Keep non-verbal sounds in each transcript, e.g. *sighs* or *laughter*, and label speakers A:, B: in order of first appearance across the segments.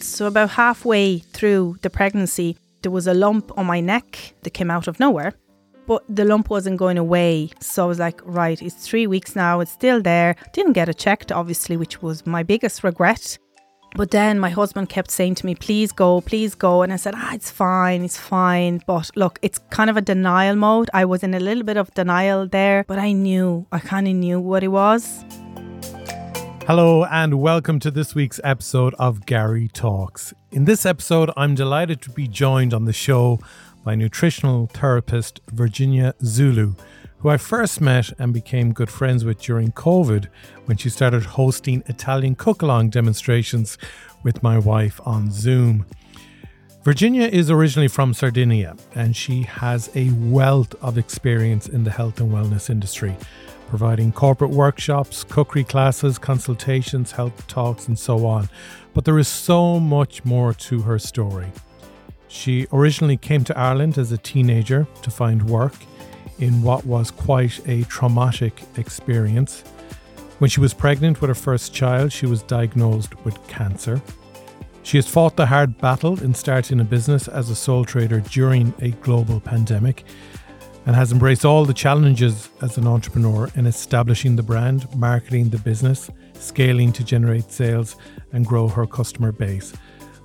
A: So, about halfway through the pregnancy, there was a lump on my neck that came out of nowhere, but the lump wasn't going away. So, I was like, right, it's three weeks now, it's still there. Didn't get it checked, obviously, which was my biggest regret. But then my husband kept saying to me, please go, please go. And I said, ah, it's fine, it's fine. But look, it's kind of a denial mode. I was in a little bit of denial there, but I knew, I kind of knew what it was.
B: Hello, and welcome to this week's episode of Gary Talks. In this episode, I'm delighted to be joined on the show by nutritional therapist Virginia Zulu, who I first met and became good friends with during COVID when she started hosting Italian cook along demonstrations with my wife on Zoom. Virginia is originally from Sardinia and she has a wealth of experience in the health and wellness industry providing corporate workshops, cookery classes, consultations, health talks, and so on. But there is so much more to her story. She originally came to Ireland as a teenager to find work in what was quite a traumatic experience. When she was pregnant with her first child, she was diagnosed with cancer. She has fought the hard battle in starting a business as a sole trader during a global pandemic and has embraced all the challenges as an entrepreneur in establishing the brand, marketing the business, scaling to generate sales, and grow her customer base,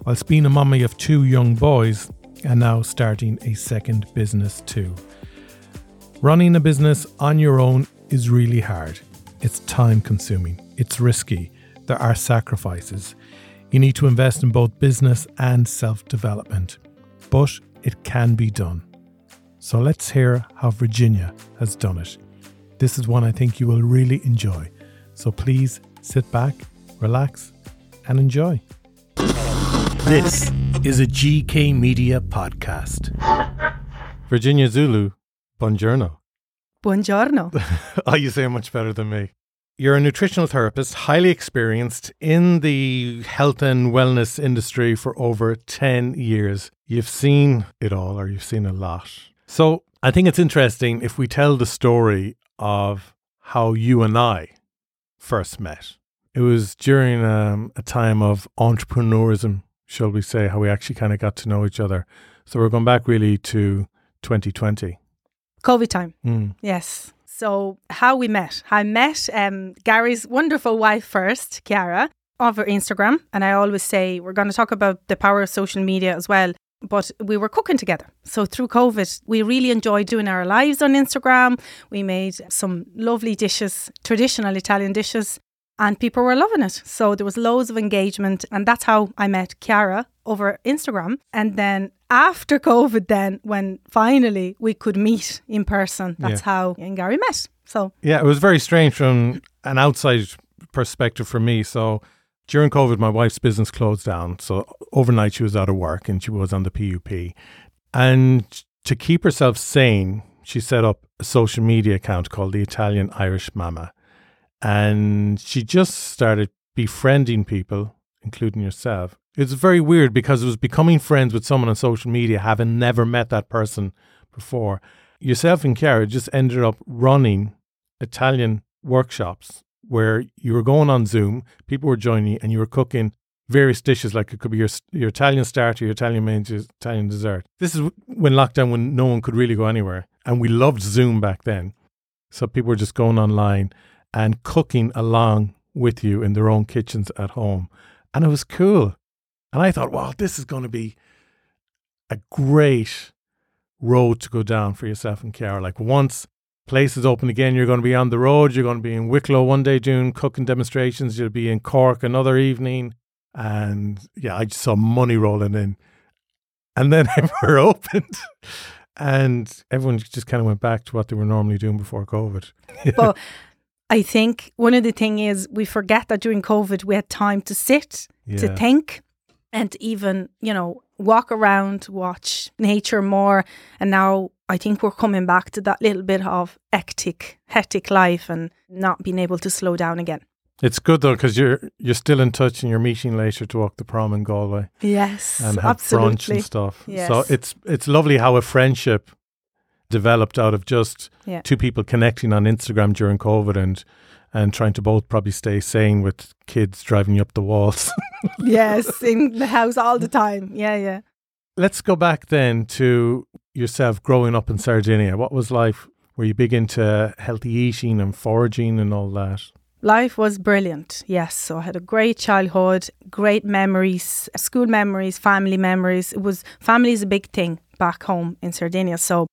B: whilst being a mummy of two young boys and now starting a second business too. Running a business on your own is really hard. It's time consuming, it's risky, there are sacrifices. You need to invest in both business and self development, but it can be done. So let's hear how Virginia has done it. This is one I think you will really enjoy. So please sit back, relax, and enjoy. This is a GK Media podcast. Virginia Zulu, buongiorno.
A: Buongiorno. *laughs*
B: oh, you say it much better than me. You're a nutritional therapist, highly experienced in the health and wellness industry for over 10 years. You've seen it all, or you've seen a lot. So I think it's interesting if we tell the story of how you and I first met. It was during um, a time of entrepreneurism, shall we say, how we actually kind of got to know each other. So we're going back really to 2020.
A: COVID time.
B: Mm.
A: Yes. So how we met. I met um, Gary's wonderful wife first, Chiara, over Instagram. And I always say we're going to talk about the power of social media as well but we were cooking together. So through COVID, we really enjoyed doing our lives on Instagram. We made some lovely dishes, traditional Italian dishes, and people were loving it. So there was loads of engagement, and that's how I met Chiara over Instagram. And then after COVID, then when finally we could meet in person, that's yeah. how and Gary met. So
B: yeah, it was very strange from an outside perspective for me. So during COVID, my wife's business closed down. So overnight, she was out of work and she was on the PUP. And to keep herself sane, she set up a social media account called the Italian Irish Mama. And she just started befriending people, including yourself. It's very weird because it was becoming friends with someone on social media, having never met that person before. Yourself and Chiara just ended up running Italian workshops where you were going on Zoom, people were joining you, and you were cooking various dishes, like it could be your your Italian starter, your Italian main, Italian dessert. This is when lockdown, when no one could really go anywhere, and we loved Zoom back then. So people were just going online and cooking along with you in their own kitchens at home, and it was cool. And I thought, wow, this is going to be a great road to go down for yourself and Chiara. Like once places open again. You're going to be on the road. You're going to be in Wicklow one day doing cooking demonstrations. You'll be in Cork another evening. And yeah, I just saw money rolling in. And then *laughs* we're opened. And everyone just kind of went back to what they were normally doing before COVID. *laughs*
A: but I think one of the thing is we forget that during COVID we had time to sit, yeah. to think, and even, you know, walk around, watch nature more. And now I think we're coming back to that little bit of hectic, hectic life and not being able to slow down again.
B: It's good though because you're you're still in touch and you're meeting later to walk the prom in Galway.
A: Yes,
B: and have
A: absolutely.
B: brunch and stuff.
A: Yes.
B: So it's it's lovely how a friendship developed out of just
A: yeah.
B: two people connecting on Instagram during COVID and and trying to both probably stay sane with kids driving you up the walls. *laughs*
A: yes, in the house all the time. Yeah, yeah.
B: Let's go back then to yourself growing up in Sardinia. What was life? Were you big into healthy eating and foraging and all that?
A: Life was brilliant, yes. So I had a great childhood, great memories, school memories, family memories. It was family is a big thing back home in Sardinia. So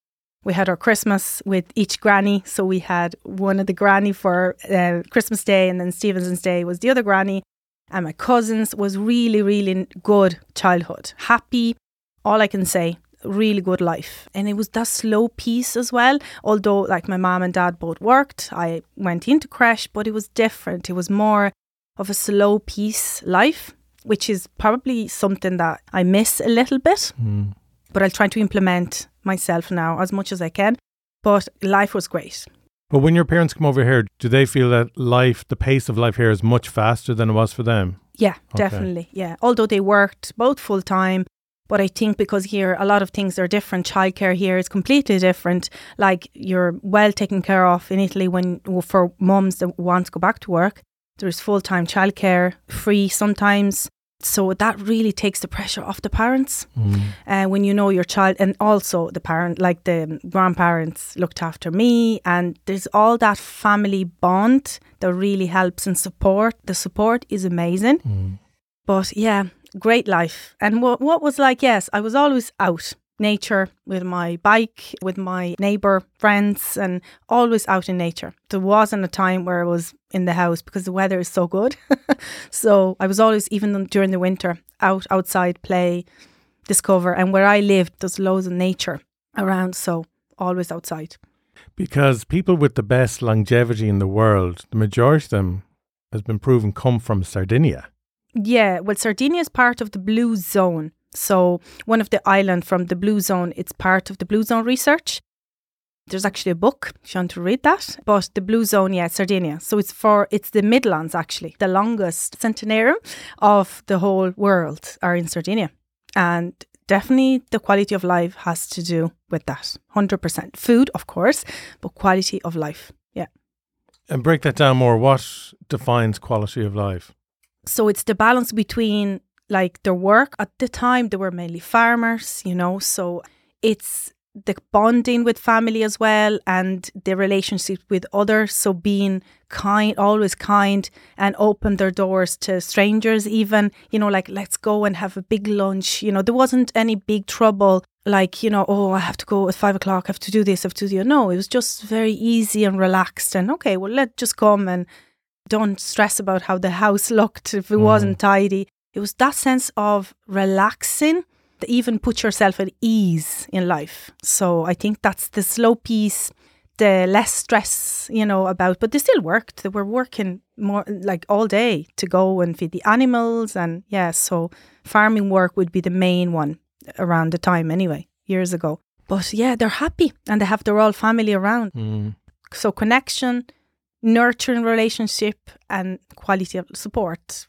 A: we had our Christmas with each granny. So we had one of the granny for uh, Christmas Day, and then Stevenson's Day was the other granny. And my cousins was really, really good childhood. Happy, all I can say. Really good life. And it was that slow pace as well. Although, like, my mom and dad both worked, I went into creche, but it was different. It was more of a slow pace life, which is probably something that I miss a little bit. Mm. But I'll try to implement myself now as much as I can. But life was great.
B: But when your parents come over here, do they feel that life, the pace of life here is much faster than it was for them?
A: Yeah, okay. definitely. Yeah. Although they worked both full time, but I think because here a lot of things are different. Childcare here is completely different. Like you're well taken care of in Italy when for mums that want to go back to work. There's full time childcare, free sometimes so that really takes the pressure off the parents mm. uh, when you know your child and also the parent like the grandparents looked after me and there's all that family bond that really helps and support the support is amazing mm. but yeah great life and what, what was like yes i was always out nature with my bike, with my neighbour friends, and always out in nature. There wasn't a time where I was in the house because the weather is so good. *laughs* so I was always, even during the winter, out outside, play, discover. And where I lived, there's loads of nature around, so always outside.
B: Because people with the best longevity in the world, the majority of them has been proven come from Sardinia.
A: Yeah, well, Sardinia is part of the blue zone. So one of the island from the Blue Zone, it's part of the Blue Zone research. There's actually a book, if you want to read that. But the Blue Zone, yeah, Sardinia. So it's for it's the Midlands actually. The longest centenarium of the whole world are in Sardinia. And definitely the quality of life has to do with that. 100%. Food, of course, but quality of life. Yeah.
B: And break that down more. What defines quality of life?
A: So it's the balance between like their work. At the time they were mainly farmers you know so it's the bonding with family as well and the relationship with others. So being kind always kind and open their doors to strangers even you know like let's go and have a big lunch. You know there wasn't any big trouble like you know oh i have to go at five o'clock i have to do this i have to do no it was just very easy and relaxed and okay well let's just come and don't stress about how the house *laughs* looked if it mm. wasn't tidy it was that sense of relaxing that even put yourself at ease in life. So I think that's the slow pace, the less stress, you know, about, but they still worked. They were working more like all day to go and feed the animals. And yeah, so farming work would be the main one around the time anyway, years ago. But yeah, they're happy and they have their whole family around. Mm. So connection, nurturing relationship and quality of support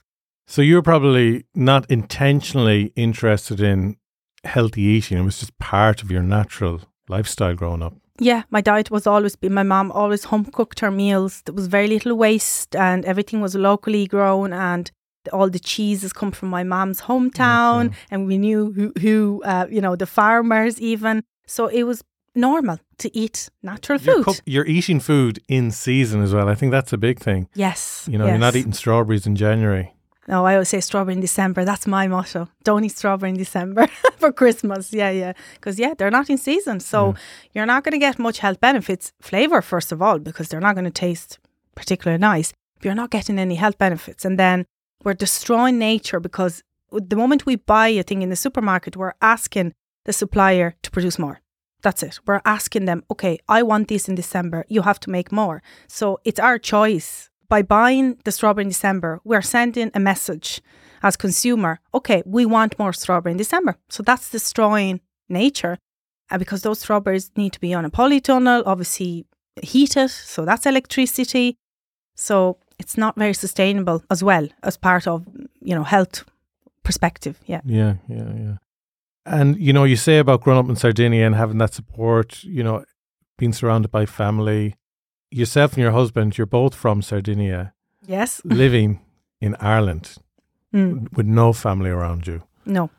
B: so you were probably not intentionally interested in healthy eating. It was just part of your natural lifestyle growing up.
A: Yeah, my diet was always been my mom always home cooked her meals. There was very little waste and everything was locally grown and all the cheeses come from my mom's hometown okay. and we knew who, who uh, you know, the farmers even. So it was normal to eat natural food.
B: You're, cook, you're, eating food in season as well. I think that's a big thing.
A: Yes.
B: You know,
A: yes.
B: you're not eating strawberries in January.
A: No, I always say strawberry in December. That's my motto. Don't eat strawberry in December *laughs* for Christmas. Yeah, yeah. Because, yeah, they're not in season. So mm. you're not going to get much health benefits. Flavour, first of all, because they're not going to taste particularly nice. But you're not getting any health benefits. And then we're destroying nature because the moment we buy a thing in the supermarket, we're asking the supplier to produce more. That's it. We're asking them, okay, I want this in December. You have to make more. So it's our choice by buying the strawberry in December, we're sending a message as consumer, okay, we want more strawberry in December. So that's destroying nature. And because those strawberries need to be on a polytunnel, obviously heated, so that's electricity. So it's not very sustainable as well as part of, you know, health perspective. Yeah.
B: Yeah, yeah, yeah. And you know, you say about growing up in Sardinia and having that support, you know, being surrounded by family, yourself and your husband, you're both from Sardinia,
A: Yes. *laughs*
B: living in Ireland
A: Mm.
B: with no family around you.
A: No.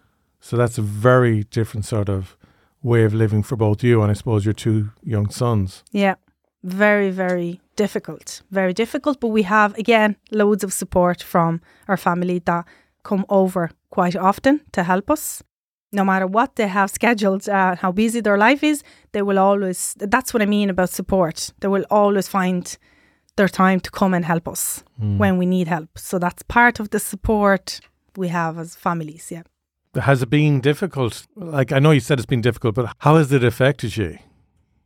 B: So that's a very different sort of way of living for both you and I suppose your two young sons.
A: Yeah. Very, very difficult. Very difficult. But we have, again, loads of support from our family that come over quite often to help us. No matter what they have scheduled, uh, how busy their life is, they will always, that's what I mean about support. They will always find their time to come and help us
B: Mm.
A: when we need help. So that's part of the support we have as families. Yeah.
B: Has it been difficult? Like I know you said it's been difficult, but how has it affected you?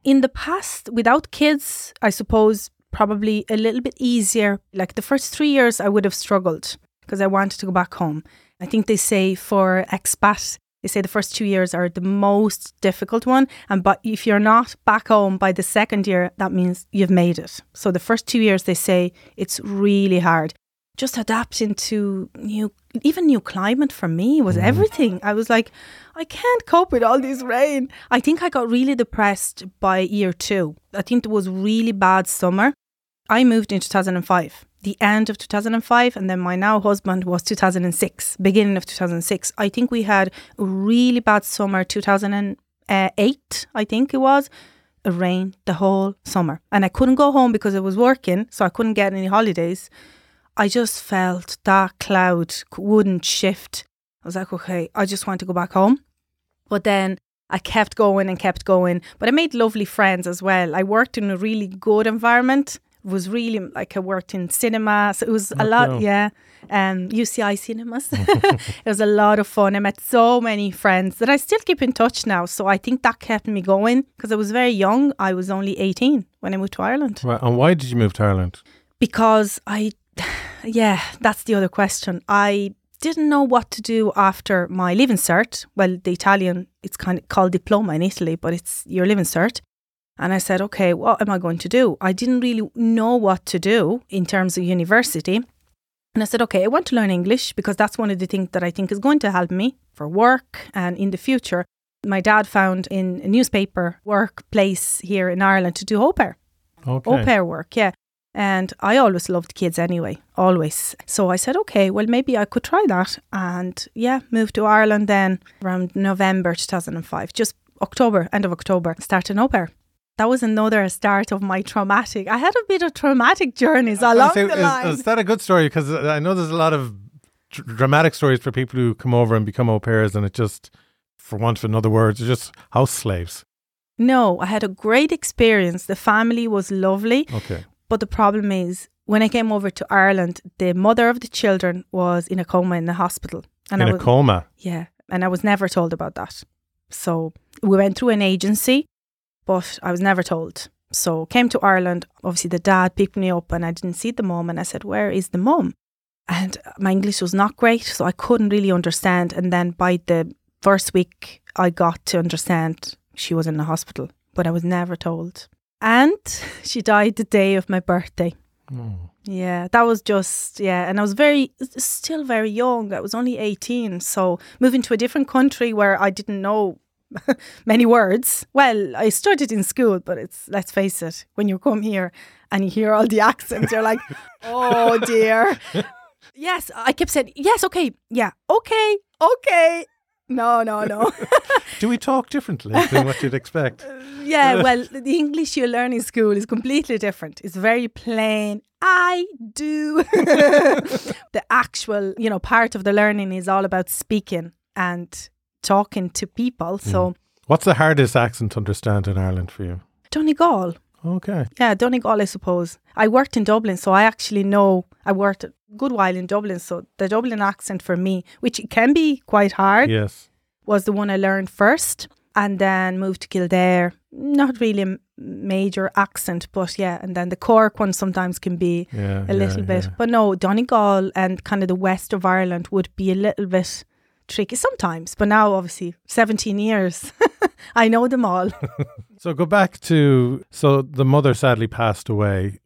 A: in the past, without kids, I suppose probably a little bit easier. Like the first three years, I would have struggled because I wanted to go back home. I think they say for expat, they say the first two years are the most difficult one. And but if you're not back home by the second year, that means you've made it. So the first two years, they say it's really hard. Just adapting to new, even new climate for me was mm. everything. I was like, I can't cope with all this rain. I think I got really depressed by year two. I think it was really bad summer. I moved in 2005, the end of 2005, and then my now husband was 2006, beginning of 2006. I think we had a really bad summer, 2008, I think it was. It rained the whole summer, and I couldn't go home because I was working, so I couldn't get any holidays. I just felt that cloud wouldn't shift. I was like, okay, I just want to go back home. But then I kept going and kept going. But I made lovely friends as well. I worked in a really good environment. Was really like I worked in cinema. So it was a lot, yeah. Um, UCI cinemas. *laughs* it was a lot of fun. I met so many friends that I still keep in touch now. So I think that kept me going because I was very young. I was only 18 when I moved to Ireland
B: Right, And why did you move to Ireland?
A: because I, *sighs* yeah, that's the other question. I didn't know what to do after my Leaving Cert. Well, the Italian, it's kind of called diploma in Italy, but it's your Leaving Cert. And I said, okay, what am I going to do? I didn't really know what to do in terms of university. And I said, okay, I want to learn English because that's one of the things that I think is going to help me for work and in the future. My dad found in a newspaper workplace here in Ireland to do au pair
B: Okay.
A: au pair work, yeah. And I always loved kids anyway, always. So I said, okay, well, maybe I could try that. And yeah, moved to Ireland then around November 2005, just October, end of October, started au pair. That was another start of my traumatic. I had a bit of traumatic journeys along
B: gonna
A: the
B: say,
A: line.
B: is, is that a good story? Because I know there's a lot of dr- dramatic stories for people who come over and become au pairs, and it just, for want of another word, it's just house slaves.
A: no, I had a great experience. The family was lovely.
B: Okay.
A: But the problem is, when I came over to Ireland, the mother of the children was in a coma in the hospital. And
B: In
A: I was, a
B: coma.
A: Yeah, and I was never told about that. So we went through an agency, but I was never told. So came to Ireland. Obviously, the dad picked me up, and I didn't see the mum. And I said, "Where is the mum?" And my English was not great, so I couldn't really understand. And then by the first week, I got to understand she was in the hospital, but I was never told. And *laughs* she died the day of my birthday.
B: Oh.
A: Yeah, that was just yeah, and I was very still very young. I was only 18, so moving to a different country where I didn't know *laughs* many words. Well, I studied in school, but it's let's face it, when you come here and you hear all the accents, you're like, *laughs* "Oh dear." yes, I kept saying, "Yes, okay. Yeah, okay. Okay." No, no, no. *laughs*
B: Do we talk differently than what you'd expect?
A: yeah, well, the English you learn in school is completely different. It's very plain. I do. the actual, you know, part of the learning is all about speaking and talking to people. So, mm.
B: What's the hardest accent to understand in Ireland for you?
A: Donegal.
B: Okay.
A: Yeah, Donegal, I suppose. I worked in Dublin, so I actually know I worked a good while in Dublin. So the Dublin accent for me, which can be quite hard,
B: Yes.
A: was the one I learned first and then moved to Kildare. Not really a major accent, but yeah. And then the Cork one sometimes can be
B: Yeah.
A: a little
B: yeah,
A: bit.
B: yeah.
A: But no, Donegal and kind of the west of Ireland would be a little bit tricky sometimes. But now, obviously, 17 years, *laughs* I know them all. *laughs*
B: So go back to so the mother sadly passed away.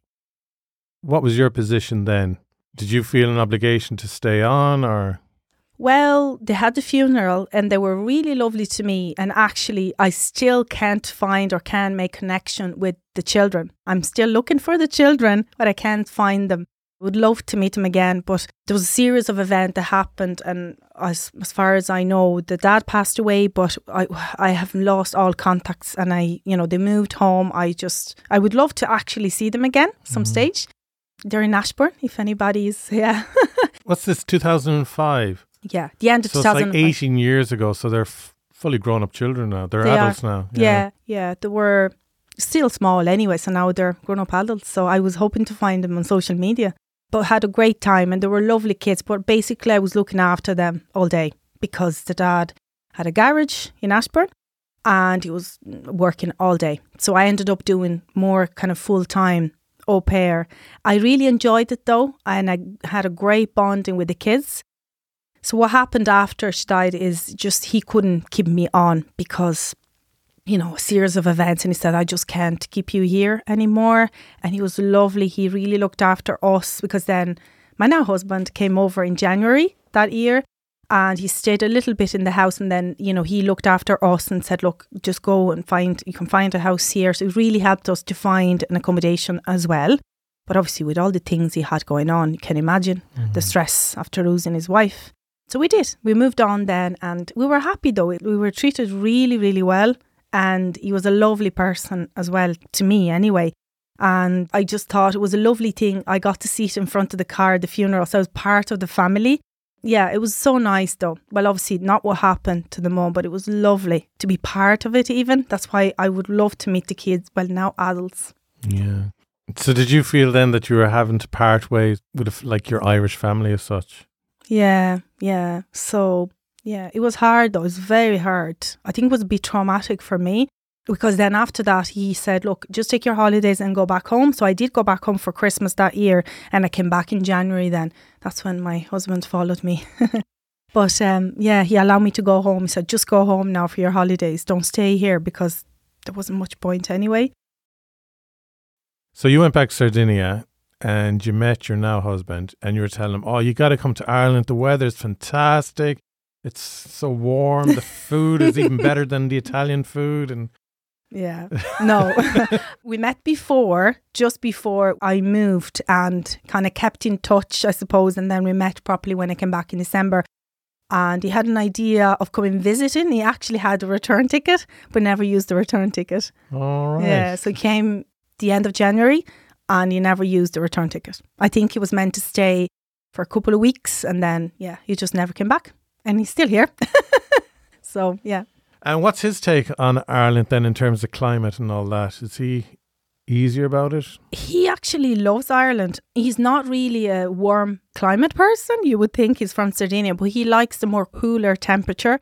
B: What was your position then? Did you feel an obligation to stay on or
A: Well, they had the funeral and they were really lovely to me. And actually, I still can't find or can make connection with the children. I'm still looking for the children, but I can't find them. Would love to meet them again, but there was a series of events that happened, and as as far as I know, the dad passed away, but I I have lost all contacts, and I you know they moved home. I just I would love to actually see them again some mm. stage. They're in Ashbourne, if anybody's *laughs* yeah.
B: What's this? Two thousand and five.
A: Yeah, the end of
B: so 2005. It's like 18 years ago, so they're f- fully grown up children now. They're
A: they
B: adults
A: are.
B: now.
A: Yeah. yeah, yeah. They were still small anyway, so now they're grown up adults. So I was hoping to find them on social media, but had a great time and they were lovely kids. But basically, I was looking after them all day because the dad had a garage in Ashbourne and he was working all day. So I ended up doing more kind of full time au pair. I really enjoyed it though, and I had a great bonding with the kids. So what happened after she died is just he couldn't keep me on because you know, a series of events and he said, I just can't keep you here anymore. And he was lovely. He really looked after us because then my now husband came over in January that year and he stayed a little bit in the house and then, you know, he looked after us and said, Look, just go and find you can find a house here. So it really helped us to find an accommodation as well. But obviously with all the things he had going on, you can imagine mm-hmm. the stress after losing his wife. So we did. We moved on then and we were happy though. We were treated really, really well. And he was a lovely person as well, to me anyway. And I just thought it was a lovely thing. I got to sit in front of the car at the funeral. So I was part of the family. Yeah, it was so nice though. Well, obviously, not what happened to the mom, but it was lovely to be part of it, even. That's why I would love to meet the kids, well, now adults.
B: Yeah. So, did you feel then that you were having to part ways with like your Irish family as such?
A: Yeah, yeah. So, yeah, it was hard though. It was very hard. I think it was a bit traumatic for me because then after that he said, "Look, just take your holidays and go back home." So I did go back home for Christmas that year, and I came back in January. Then that's when my husband followed me. *laughs* but um, yeah, he allowed me to go home. He said, "Just go home now for your holidays. Don't stay here because there wasn't much point anyway."
B: So you went back to Sardinia and you met your now husband and you were telling him, Oh, you got to come to Ireland. The weather's fantastic. It's so warm. The food is even better than the Italian food. And
A: yeah, *laughs* no, *laughs* we met before, just before I moved and kind of kept in touch, I suppose. And then we met properly when I came back in December. And he had an idea of coming visiting. He actually had a return ticket, but never used the return ticket.
B: All right.
A: Yeah, so he came the end of January and he never used the return ticket. I think he was meant to stay for a couple of weeks and then, yeah, he just never came back. And he's still here. *laughs* so, yeah.
B: And what's his take on Ireland then in terms of climate and all that? Is he easier about it?
A: He actually loves Ireland. He's not really a warm climate person. You would think he's from Sardinia, but he likes the more cooler temperature.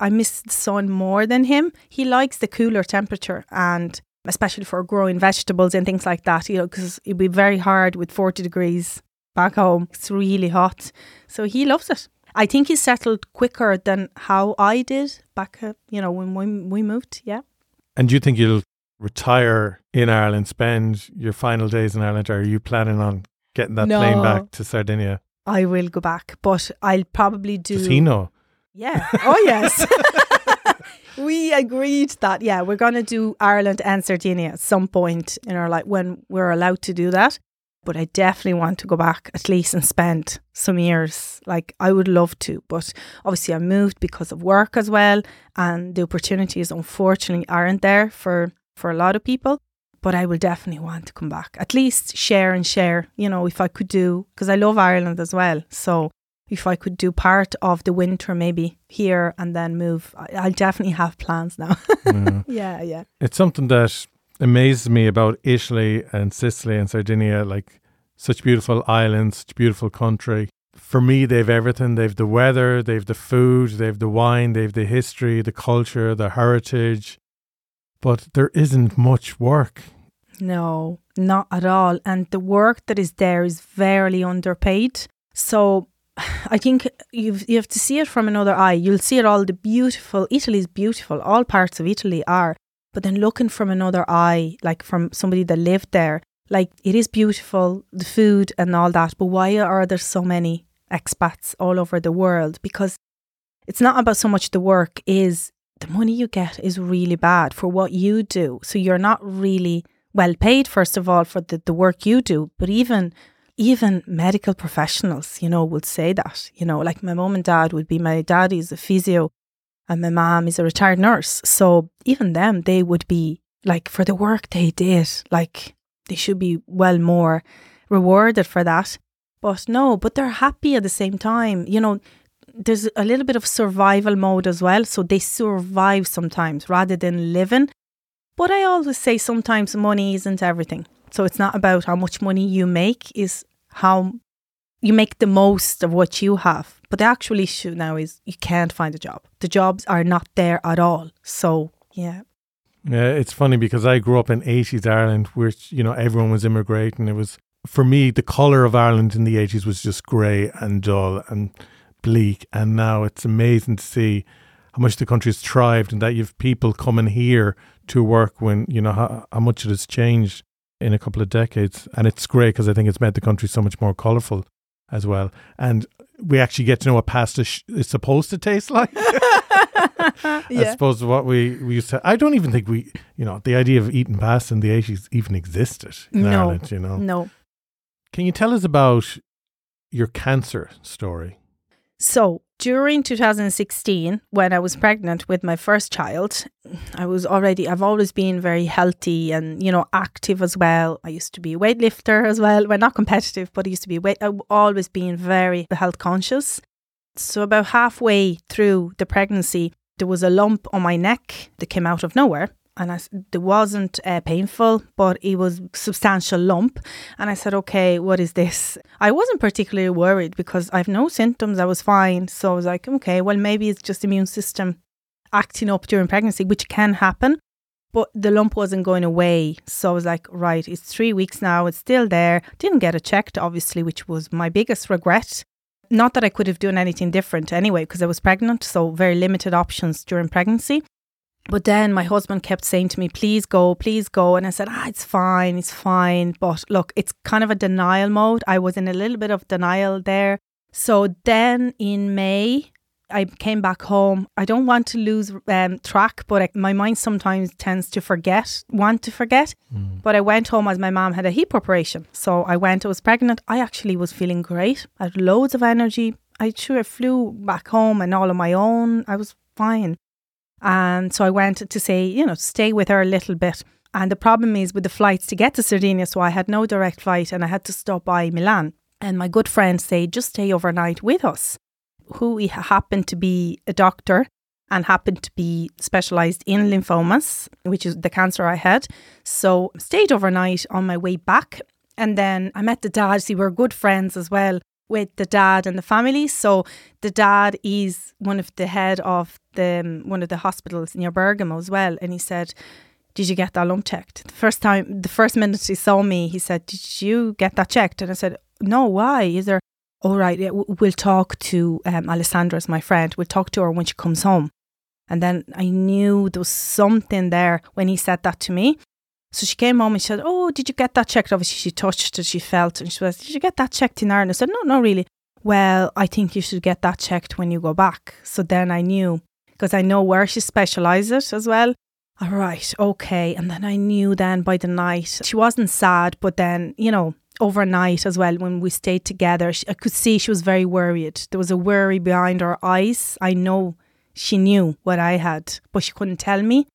A: I miss the sun more than him. He likes the cooler temperature and especially for growing vegetables and things like that, you know, because it'd be very hard with 40 degrees back home. It's really hot. So he loves it. I think he settled quicker than how I did back, uh, you know, when we, we moved. Yeah.
B: And do you think you'll retire in Ireland, spend your final days in Ireland, or are you planning on getting that
A: no,
B: plane back to Sardinia?
A: I will go back, but I'll probably do.
B: Does he know?
A: Yeah. Oh, yes. *laughs* we agreed that yeah, we're going to do Ireland and Sardinia at some point in our life when we're allowed to do that. But I definitely want to go back at least and spend some years. Like I would love to, but obviously I moved because of work as well, and the opportunities unfortunately aren't there for for a lot of people. But I will definitely want to come back, at least share and share. You know, if I could do, because I love Ireland as well. So if I could do part of the winter maybe here and then move, I, will definitely have plans now. *laughs* yeah. yeah, yeah.
B: It's something that amazes me about Italy and Sicily and Sardinia, like such beautiful islands, such beautiful country. For me, they've everything. They've the weather, they've the food, they've the wine, they've the history, the culture, the heritage. But there isn't much work.
A: No, not at all. And the work that is there is very underpaid. So *sighs* I think you you have to see it from another eye. You'll see it all the beautiful. Italy's beautiful. All parts of Italy are. But then looking from another eye, like from somebody that lived there, like it is beautiful, the food and all that. But why are there so many expats all over the world because it's not about so much the work is the money you get is really bad for what you do. So you're not really well paid first of all for the, the work you do, but even even medical professionals, you know, would say that. You know, like my mom and dad would be my dad is a physio and my mom is a retired nurse. So even them, they would be like for the work they did, like they should be well more rewarded for that. But no, but they're happy at the same time. You know, there's a little bit of survival mode as well. So they survive sometimes rather than living. But I always say sometimes money isn't everything. So it's not about how much money you make, is how you make the most of what you have. But the actual issue now is you can't find a job. The jobs are not there at all. So yeah.
B: Yeah, it's funny because I grew up in 80s Ireland, which, you know, everyone was immigrating. It was, for me, the colour of Ireland in the 80s was just grey and dull and bleak. And now it's amazing to see how much the country has thrived and that you have people coming here to work when, you know, how, how much it has changed in a couple of decades. And it's great because I think it's made the country so much more colourful as well. And we actually get to know what pasta sh- is supposed to taste *laughs* like. *laughs* yeah. As opposed to what we, we used to. I don't even think we, you know, the idea of eating pasta in the 80s even existed in no, Ireland, you know.
A: No.
B: Can you tell us about your cancer story?
A: So, during 2016, when I was pregnant with my first child, I was already, I've always been very healthy and, you know, active as well. I used to be a weightlifter as well. Well, not competitive, but I used to be weight, I've always been very health conscious. So, about halfway through the pregnancy, there was a lump on my neck that came out of nowhere and I, it wasn't uh, painful, but it was substantial lump. And I said, okay, what is this? I wasn't particularly worried because I have no symptoms. I was fine. So I was like, okay, well, maybe it's just immune system acting up during pregnancy, which can happen. But the lump wasn't going away. So I was like, right, it's three weeks now. It's still there. Didn't get it checked, obviously, which was my biggest regret. Not that I could have done anything different anyway, because I was pregnant. So very limited options during pregnancy. But then my husband kept saying to me, please go, please go. And I said, ah, it's fine, it's fine. But look, it's kind of a denial mode. I was in a little bit of denial there. So then in May, I came back home. I don't want to lose um, track, but I, my mind sometimes tends to forget, want to forget. Mm. But I went home as my mom had a hip operation. So I went, I was pregnant. I actually was feeling great. I had loads of energy. I sure flew back home and all on my own. I was fine. And so I went to say, you know, stay with her a little bit. And the problem is with the flights to get to Sardinia, so I had no direct flight and I had to stop by Milan. And my good friend said, just stay overnight with us, who happened to be a doctor and happened to be specialized in lymphomas, which is the cancer I had. So stayed overnight on my way back. And then I met the dad. See, we're good friends as well with the dad and the family. So the dad is one of the head of the um, one of the hospitals near Bergamo as well, and he said. Did you get that lump checked? The first time, the first minute he saw me, he said, "Did you get that checked?" And I said, "No. Why? Is there?" All right, yeah, we'll talk to um, Alessandra, as my friend. We'll talk to her when she comes home. And then I knew there was something there when he said that to me. So she came home and she said, Oh, did you get that checked? Obviously, she touched it, she felt, and she was, Did you get that checked in Ireland? I said, No, not really. Well, I think you should get that checked when you go back. So then I knew, because I know where she specialises as well. All right, okay. And then I knew then by the night, she wasn't sad, but then, you know, overnight as well, when we stayed together, she, I could see she was very worried. There was a worry behind her eyes. I know she knew what I had, but she couldn't tell me.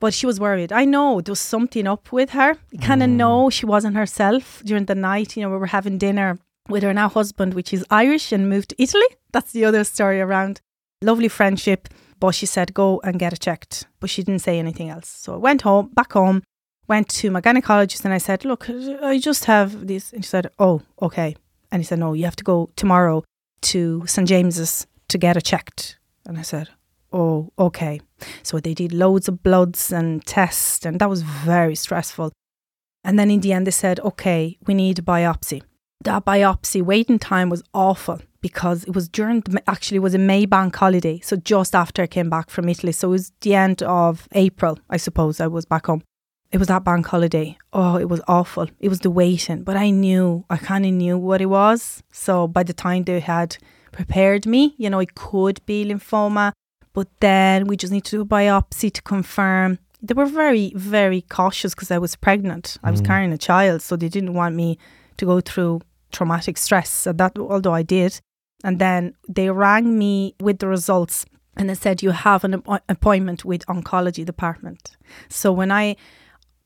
A: But she was worried. I know there was something up with her. You kind of mm. know she wasn't herself during the night. You know, we were having dinner with her now husband, which is Irish and moved to Italy. That's the other story around. Lovely friendship. But she said, go and get it checked. But she didn't say anything else. So I went home, back home, went to my gynecologist and I said, look, I just have this. And she said, oh, okay. And he said, no, you have to go tomorrow to St. James's to get it checked. And I said, oh, okay. So they did loads of bloods and tests, and that was very stressful. And then in the end, they said, okay, we need a biopsy. That biopsy waiting time was awful because it was during, the, actually, it was a May bank holiday. So just after I came back from Italy. So it was the end of April, I suppose, I was back home. it was that bank holiday. Oh, it was awful. It was the waiting, but I knew, I kind of knew what it was. So by the time they had prepared me, you know, it could be lymphoma, but then we just need to do a biopsy to confirm. They were very, very cautious because I was pregnant. I was
B: Mm.
A: carrying a child, so they didn't want me to go through traumatic stress. So that, although I did, and then they rang me with the results and they said you have an appo- appointment with oncology department. So when I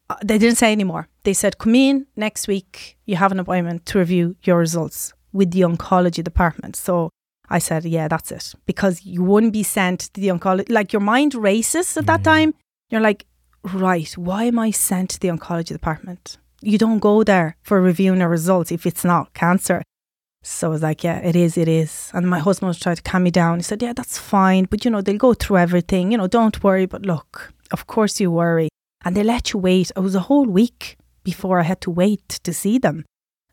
A: uh, they didn't say anymore. They said come in next week. You have an appointment to review your results with the oncology department. So I said, yeah, that's it. Because you wouldn't be sent to the oncology. Like your mind races at that
B: Yeah.
A: time. You're like, right, why am I sent to the oncology department? You don't go there for reviewing a results if it's not cancer. So I was like, yeah, it is, it is. And my husband was trying to calm me down. He said, yeah, that's fine. But, you know, they'll go through everything. You know, don't worry. But look, of course you worry. And they let you wait. It was a whole week before I had to wait to see them.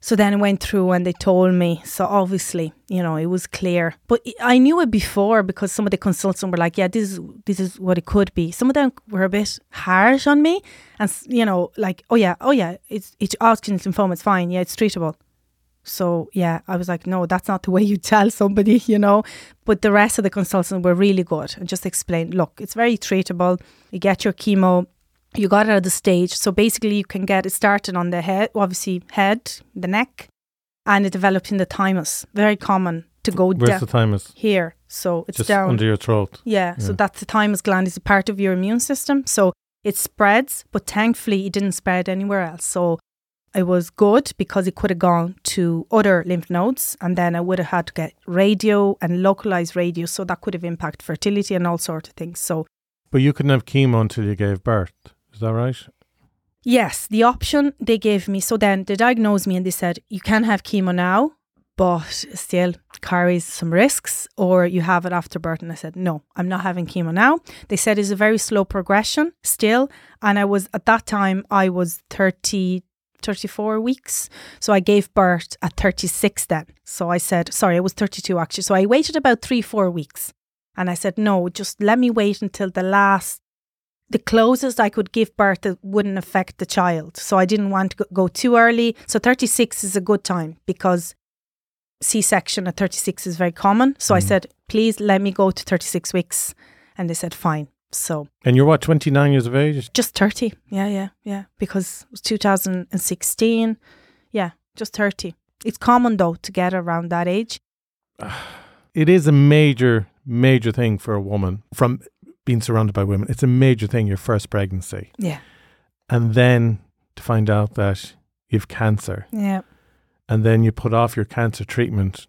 A: So then I went through and they told me. So obviously, you know, it was clear. But I knew it before because some of the consultants were like, yeah, this is this is what it could be. Some of them were a bit harsh on me and, you know, like, oh yeah, oh yeah, it's, it's Hodgkin's lymphoma, it's fine. Yeah, it's treatable. So yeah, I was like, no, that's not the way you tell somebody, you know. But the rest of the consultants were really good and just explained, look, it's very treatable. You get your chemo, you got it at the stage. So basically, you can get it started on the head, obviously head, the neck, and it developed in the thymus. Very common to go
B: Where's
A: down
B: the thymus?
A: here. So it's
B: Just
A: down.
B: under your throat.
A: Yeah, so that's the thymus gland is a part of your immune system. So it spreads, but thankfully it didn't spread anywhere else. So it was good because it could have gone to other lymph nodes and then I would have had to get radio and localized radio. So that could have impacted fertility and all sorts of things. So
B: But you couldn't have chemo until you gave birth. Is that right?
A: yes, the option they gave me. So then they diagnosed me and they said, you can have chemo now, but still carries some risks, or you have it after birth. And I said, no, I'm not having chemo now. They said it's a very slow progression still. And I was, at that time, I was 30, 34 weeks. So I gave birth at 36 then. So I said, sorry, I was 32 actually. So I waited about three, four weeks. And I said, no, just let me wait until the last the closest I could give birth that wouldn't affect the child. So I didn't want to go- too early. So 36 is a good time because C section at 36 is very common. So I
B: Mm.
A: said, please let me go to 36 weeks. And they said, fine. So
B: And you're what, 29 years of age?
A: just 30. Yeah, yeah, yeah. Because it was 2016. Yeah, just 30. It's common though to get around that age. *sighs*
B: It is a major, major thing for a woman from being surrounded by women. It's a major thing, your first pregnancy.
A: Yeah.
B: And then to find out that you've cancer.
A: Yeah.
B: And then you put off your cancer treatment.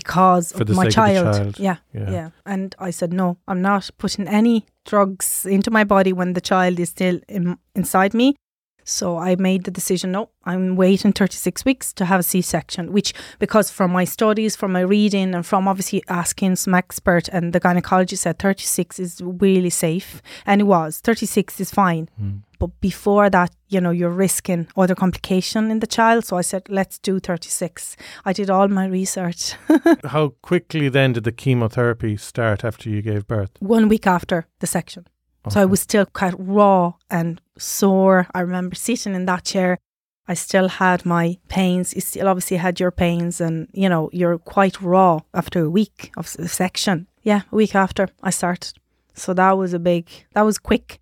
A: Because
B: For
A: of my
B: sake of
A: child.
B: child.
A: Yeah.
B: Yeah.
A: Yeah. And I said, no, I'm not putting any drugs into my body when the child is still in, inside me. So I made the decision, no, I'm waiting 36 weeks to have a C section, which, because from my studies, from my reading, and from obviously asking some expert, and the gynecologist said 36 is really safe. And it was, 36 is fine.
B: Mm.
A: But before that, you know, you're risking other complication in the child. So I said, let's do 36. I did all my research. *laughs*
B: How quickly then did the chemotherapy start after you gave birth?
A: one week after the section. So I was still quite raw and sore. I remember sitting in that chair. I still had my pains. You still obviously had your pains, and you know, you're quite raw after a week of section. Yeah, a week after I started. So that was a big, that was quick.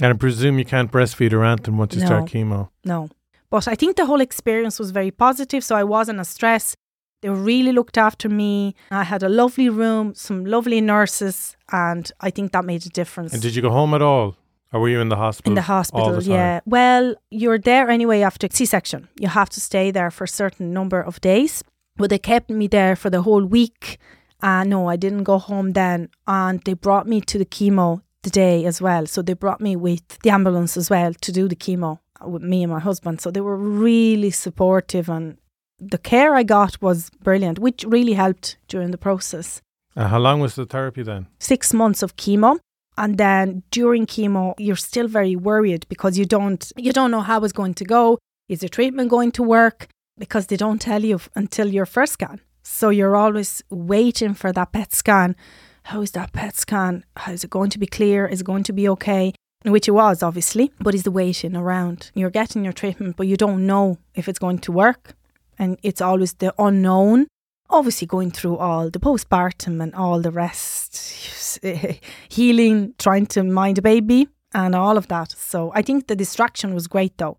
B: And I presume you can't breastfeed or anything once you start chemo.
A: No. But I think the whole experience was very positive. So I wasn't as stressed. They really looked after me. I had a lovely room, some lovely nurses, and I think that made a difference.
B: And did you go home at all? Or were you in the hospital?
A: In the hospital,
B: the
A: yeah. Well, you're there anyway after C section. You have to stay there for a certain number of days. But they kept me there for the whole week. Uh, no, I didn't go home then. And they brought me to the chemo the day as well. So they brought me with the ambulance as well to do the chemo with me and my husband. So they were really supportive and the care I got was brilliant, which really helped during the process
B: Uh, how long was the therapy then?
A: six months of chemo and then during chemo you're still very worried because you don't you don't know how it's going to go is the treatment going to work because they don't tell you f- until your first scan so you're always waiting for that PET scan how is that PET scan how is it going to be clear is it going to be okay which it was obviously, but is the waiting around. You're getting your treatment, but you don't know if it's going to work. And it's always the unknown. Obviously, going through all the postpartum and all the rest, *laughs* healing, trying to mind a baby, and all of that. So I think the distraction was great though.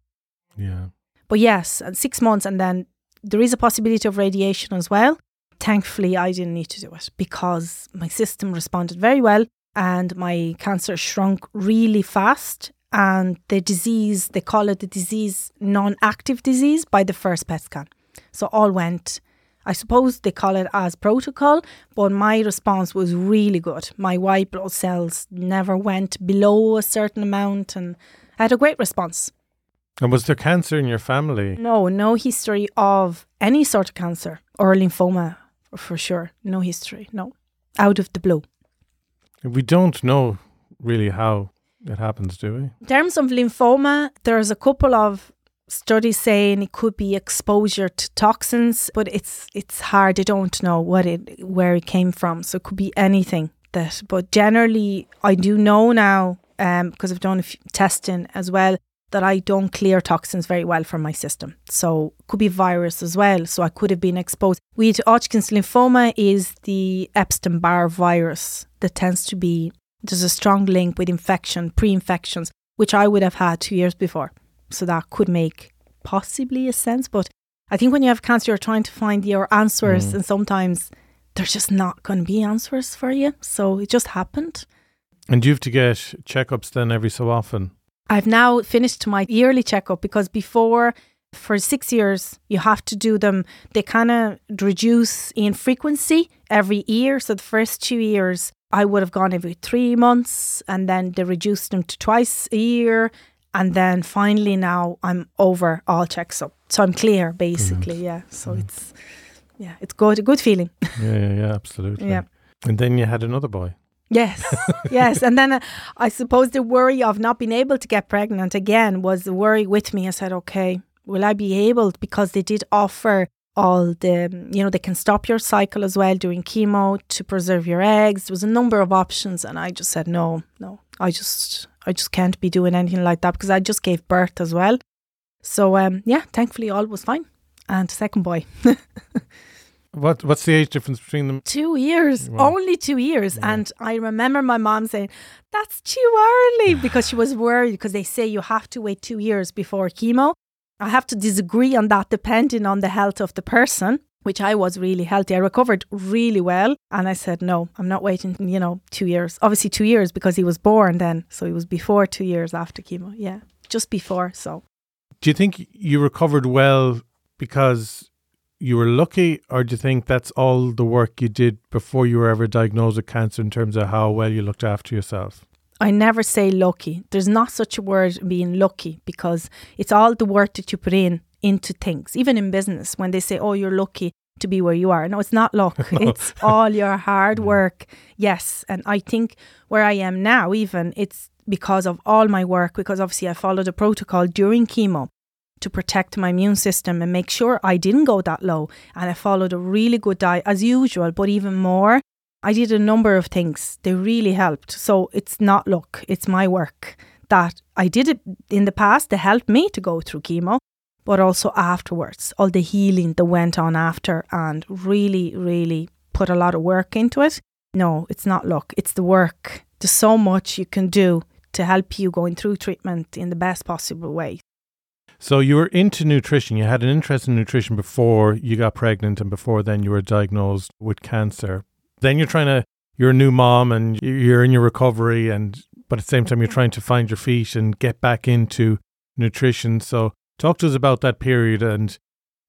B: Yeah.
A: But yes, and six months, and then there is a possibility of radiation as well. Thankfully, I didn't need to do it because my system responded very well and my cancer shrunk really fast. And the disease, they call it the disease non active disease by the first PET scan. So all went, I suppose they call it as protocol, but my response was really good. My white blood cells never went below a certain amount and I had a great response.
B: And was there cancer in your family?
A: No, no history of any sort of cancer or lymphoma for sure. No history, no. Out of the blue.
B: We don't know really how it happens, do we?
A: In terms of lymphoma, there's a couple of studies saying it could be exposure to toxins, but it's it's hard. They don't know what it where it came from, so it could be anything. That, but generally, I do know now um, because I've done a few testing as well that I don't clear toxins very well from my system. So could be virus as well. So I could have been exposed. With Hodgkin's lymphoma is the Epstein-Barr virus that tends to be there's a strong link with infection, pre-infections, which I would have had two years before. So that could make possibly a sense. But I think when you have cancer, you're trying to find your answers, mm. and sometimes there's just not going to be answers for you. So it just happened.
B: And you have to get checkups then every so often.
A: I've now finished my yearly checkup because before for six years you have to do them. They kind of reduce in frequency every year. So the first two years i would have gone every three months and then they reduced them to twice a year. And then finally now i'm over all checks up. So i'm clear basically. Brilliant. yeah. So mm. it's yeah it's good a good feeling.
B: Yeah yeah yeah absolutely. *laughs*
A: Yeah.
B: And then you had another boy
A: Yes, *laughs* yes. And then uh, I suppose the worry of not being able to get pregnant again was the worry with me. I said, okay, will I be able? Because they did offer all the, you know, they can stop your cycle as well during chemo to preserve your eggs. There was a number of options. And I just said, no, no, I just, I just can't be doing anything like that because I just gave birth as well. So, um, yeah, thankfully all was fine. And second boy. *laughs*
B: What What's the age difference between them?
A: Two years, wow. only two years. Wow. And I remember my mom saying, "That's too early," *laughs* because she was worried because they say you have to wait two years before chemo. I have to disagree on that, depending on the health of the person. Which I was really healthy. I recovered really well, and I said, "No, I'm not waiting." You know, two years. Obviously, two years because he was born then, so he was before two years after chemo. Yeah, just before. So,
B: do you think you recovered well because you were lucky, or do you think that's all the work you did before you were ever diagnosed with cancer in terms of how well you looked after yourself?
A: I never say lucky. There's not such a word being lucky because it's all the work that you put in into things. Even in business, when they say, "Oh, you're lucky to be where you are," no, it's not luck. *laughs* it's all your hard mm. work. Yes, and I think where I am now, even it's because of all my work. Because obviously, I followed a protocol during chemo to protect my immune system and make sure I didn't go that low. And I followed a really good diet as usual, but even more, I did a number of things. They really helped. So it's not luck, it's my work that I did it in the past to help me to go through chemo, but also afterwards, all the healing that went on after and really, really put a lot of work into it. No, it's not luck, it's the work. There's so much you can do to help you going through treatment in the best possible way.
B: So you were into nutrition. You had an interest in nutrition before you got pregnant, and before then you were diagnosed with cancer. Then you're trying to. You're a new mom, and you're in your recovery, and but at the same time you're trying to find your feet and get back into nutrition. So talk to us about that period and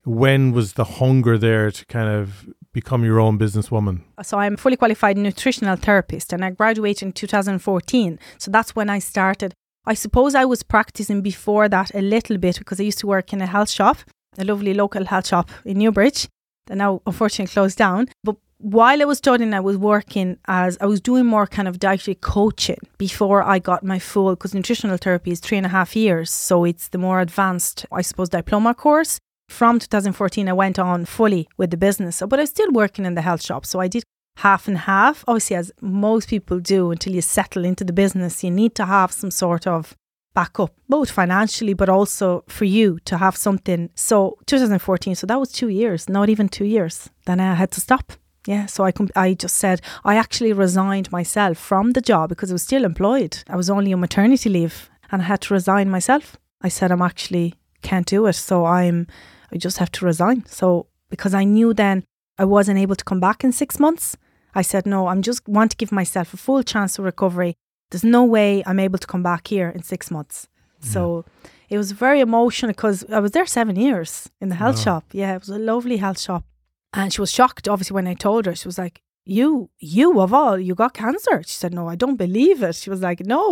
B: when was the hunger there to kind of become your own businesswoman?
A: So I'm a fully qualified nutritional therapist and I graduated in 2014. So that's when I started I suppose I was practicing before that a little bit because I used to work in a health shop, a lovely local health shop in Newbridge that now unfortunately closed down. But while I was studying, I was working as I was doing more kind of dietary coaching before I got my full, because nutritional therapy is three and a half years. So it's the more advanced, I suppose, diploma course. From 2014, I went on fully with the business, but I was still working in the health shop. So I did half and half. Obviously, as most people do until you settle into the business, you need to have some sort of backup, both financially, but also for you to have something. So 2014, so that was two years, not even two years. Then I had to stop. Yeah, so I com- I just said I actually resigned myself from the job because I was still employed. I was only on maternity leave and I had to resign myself. I said I'm actually can't do it, so I'm I just have to resign. So because I knew then I wasn't able to come back in 6 months, I said no, I'm just want to give myself a full chance of recovery. There's no way I'm able to come back here in 6 months. Mm-hmm. So it was very emotional because I was there 7 years in the health
B: Wow.
A: shop. Yeah, it was a lovely health shop. And she was shocked, obviously, when I told her. She was like, You, you of all, you got cancer. She said, No, I don't believe it. She was like, No.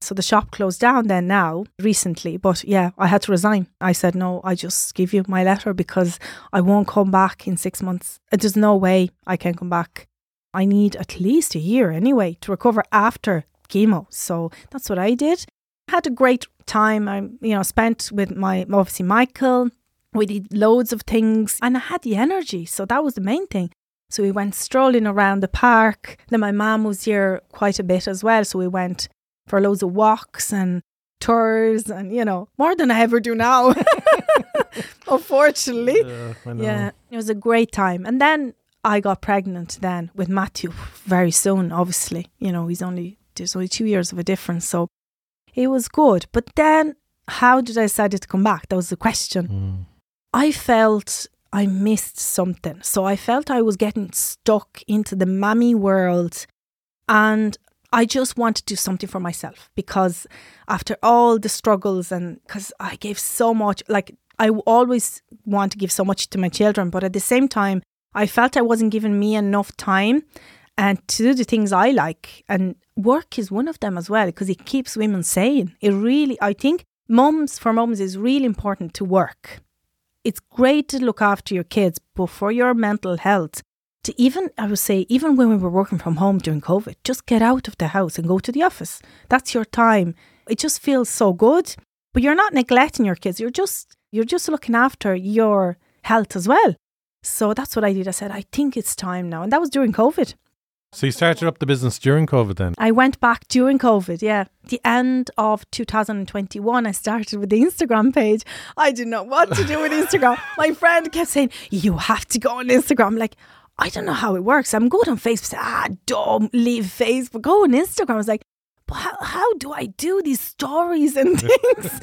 A: So the shop closed down then now, recently. But yeah, I had to resign. I said, No, I just give you my letter because I won't come back in six months. Uh, There's no way I can come back. I need at least a year anyway to recover after chemo. So that's what I did. Had a great time. I, you know, spent with my obviously Michael. We did loads of things and I had the energy. So that was the main thing. So we went strolling around the park. Then my mum was here quite a bit as well. So we went for loads of walks and tours and, you know, more than I ever do now. *laughs* Unfortunately.
B: Yeah,
A: Yeah, it was a great time. And then I got pregnant then with Matthew very soon, obviously. You know, he's only, there's only two years of a difference. So it was good. But then how did I decide to come back? That was the question.
B: Mm.
A: I felt I missed something. So I felt I was getting stuck into the mammy world and I just want to do something for myself because after all the struggles and because I gave so much, like I always want to give so much to my children, but at the same time, I felt I wasn't giving me enough time and to do the things I like. And work is one of them as well because it keeps women sane. It really, I think, moms for moms is really important to work it's great to look after your kids, but for your mental health, to even, I would say, even when we were working from home during COVID, just get out of the house and go to the office. That's your time. It just feels so good. But you're not neglecting your kids. You're just, you're just looking after your health as well. So that's what I did. I said, I think it's time now. And that was during COVID.
B: So you started up the business during COVID then?
A: I went back during COVID, yeah. The end of 2021, I started with the Instagram page. I didn't know what to do with Instagram. *laughs* My friend kept saying, You have to go on Instagram. I'm like, I don't know how it works. I'm good on Facebook. Ah, don't leave Facebook. Go on Instagram. I was like, but how, how do I do these stories and *laughs* things?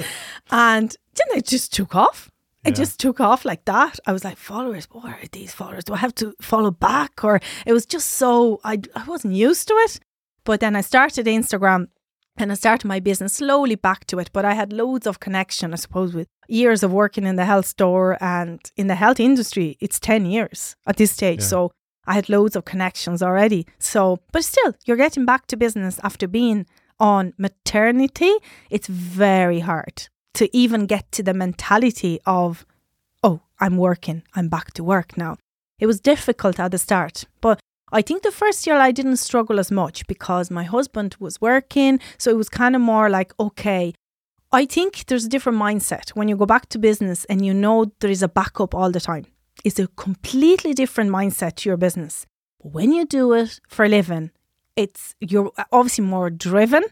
A: and then it just took off. It
B: Yeah.
A: just took off like that. I was like, followers, what are these followers? Do I have to follow back? Or it was just so, I, I wasn't used to it. But then I started Instagram and I started my business slowly back to it. But I had loads of connection, I suppose, with years of working in the health store and in the health industry. It's 10 years at this stage.
B: Yeah.
A: So I had loads of connections already. So, but still, you're getting back to business after being on maternity. It's very hard to even get to the mentality of, oh, I'm working, I'm back to work now. It was difficult at the start, but I think the first year I didn't struggle as much because my husband was working. So it was kind of more like, okay, I think there's a different mindset when you go back to business and you know there is a backup all the time. It's a completely different mindset to your business. When you do it for a living, it's you're obviously more driven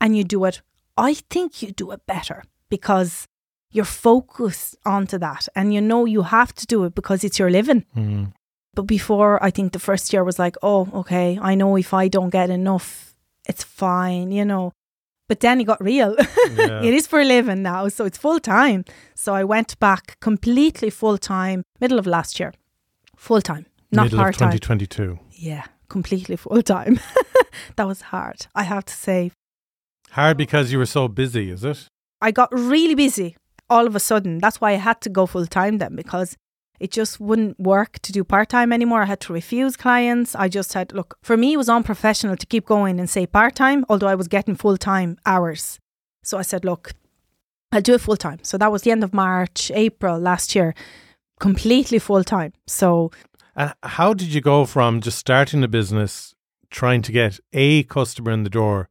A: and you do it. I think you do it better because you're focused onto that and you know you have to do it because it's your living.
B: Mm.
A: But before, I think the first year was like, oh, okay, I know if I don't get enough, it's fine, you know. But then it got real. *laughs*
B: Yeah.
A: it is for a living now, so it's full time. So I went back completely full time, middle of last year, full time, not
B: Middle
A: part time.
B: 2022.
A: Yeah, completely full time. *laughs* that was hard, I have to say.
B: Hard because you were so busy, is it?
A: I got really busy all of a sudden. That's why I had to go full time then because it just wouldn't work to do part time anymore. I had to refuse clients. I just had, look, for me, it was unprofessional to keep going and say part time, although I was getting full time hours. So I said, look, I'll do it full time. So that was the end of March, April last year, completely full time. So
B: And how did you go from just starting a business, trying to get a customer in the door,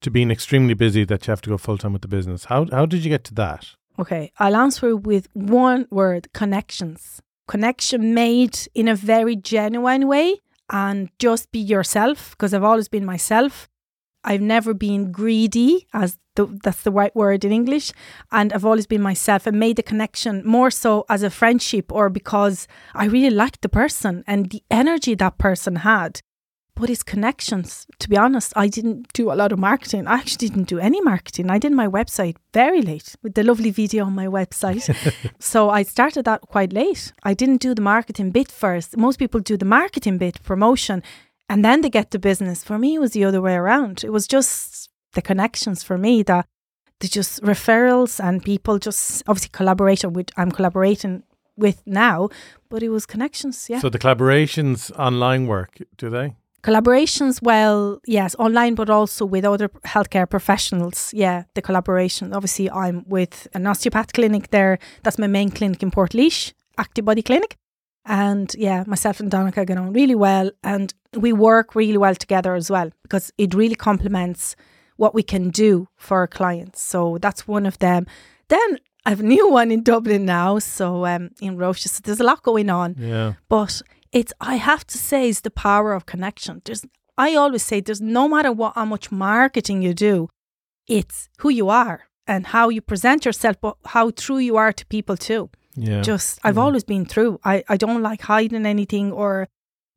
B: to being extremely busy that you have to go full time with the business? How how did you get to that?
A: Okay, I'll answer with one word connections. Connection made in a very genuine way and just be yourself because I've always been myself. I've never been greedy, as the, that's the right word in English, and I've always been myself and made the connection more so as a friendship or because I really liked the person and the energy that person had. But his connections, to be honest, I didn't do a lot of marketing. I actually didn't do any marketing. I did my website very late with the lovely video on my website. *laughs* so I started that quite late. I didn't do the marketing bit first. Most people do the marketing bit, promotion, and then they get the business. For me, it was the other way around. It was just the connections for me that they just referrals and people just obviously collaboration with I'm collaborating with now, but it was connections. Yeah.
B: So the collaborations online work, do they?
A: Collaborations, well, yes, online, but also with other healthcare professionals. Yeah, the collaboration. Obviously, I'm with an osteopath clinic there. That's my main clinic in Portlaoise, Active Body Clinic. And yeah, myself and Donica get on really well. And we work really well together as well because it really complements what we can do for our clients. So that's one of them. Then I have a new *laughs* one in Dublin now. So um, in Roche, so there's a lot going on.
B: Yeah.
A: But it's I have to say is the power of connection. There's I always say there's no matter what how much marketing you do, it's who you are and how you present yourself, but how true you are to people too.
B: Yeah.
A: Just I've
B: Yeah.
A: always been true. I, I don't like hiding anything or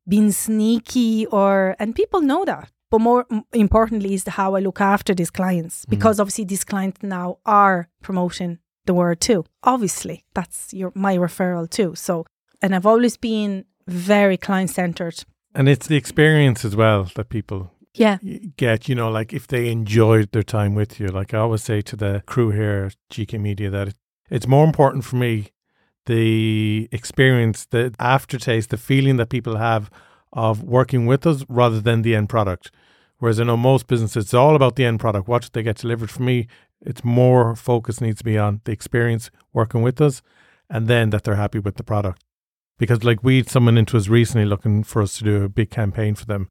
A: being sneaky or and people know that. But more importantly is the how I look after these clients mm. because obviously these clients now are promoting the word too. Obviously, that's your my referral too. So and I've always been very client centered.
B: And it's the experience as well that people
A: Yeah.
B: get, you know, like if they enjoyed their time with you. Like I always say to the crew here at GK Media that it, it's more important for me the experience, the aftertaste, the feeling that people have of working with us rather than the end product. Whereas I know most businesses, it's all about the end product, what they get delivered. For me, it's more focus needs to be on the experience working with us and then that they're happy with the product. Because like we had someone into us recently looking for us to do a big campaign for them.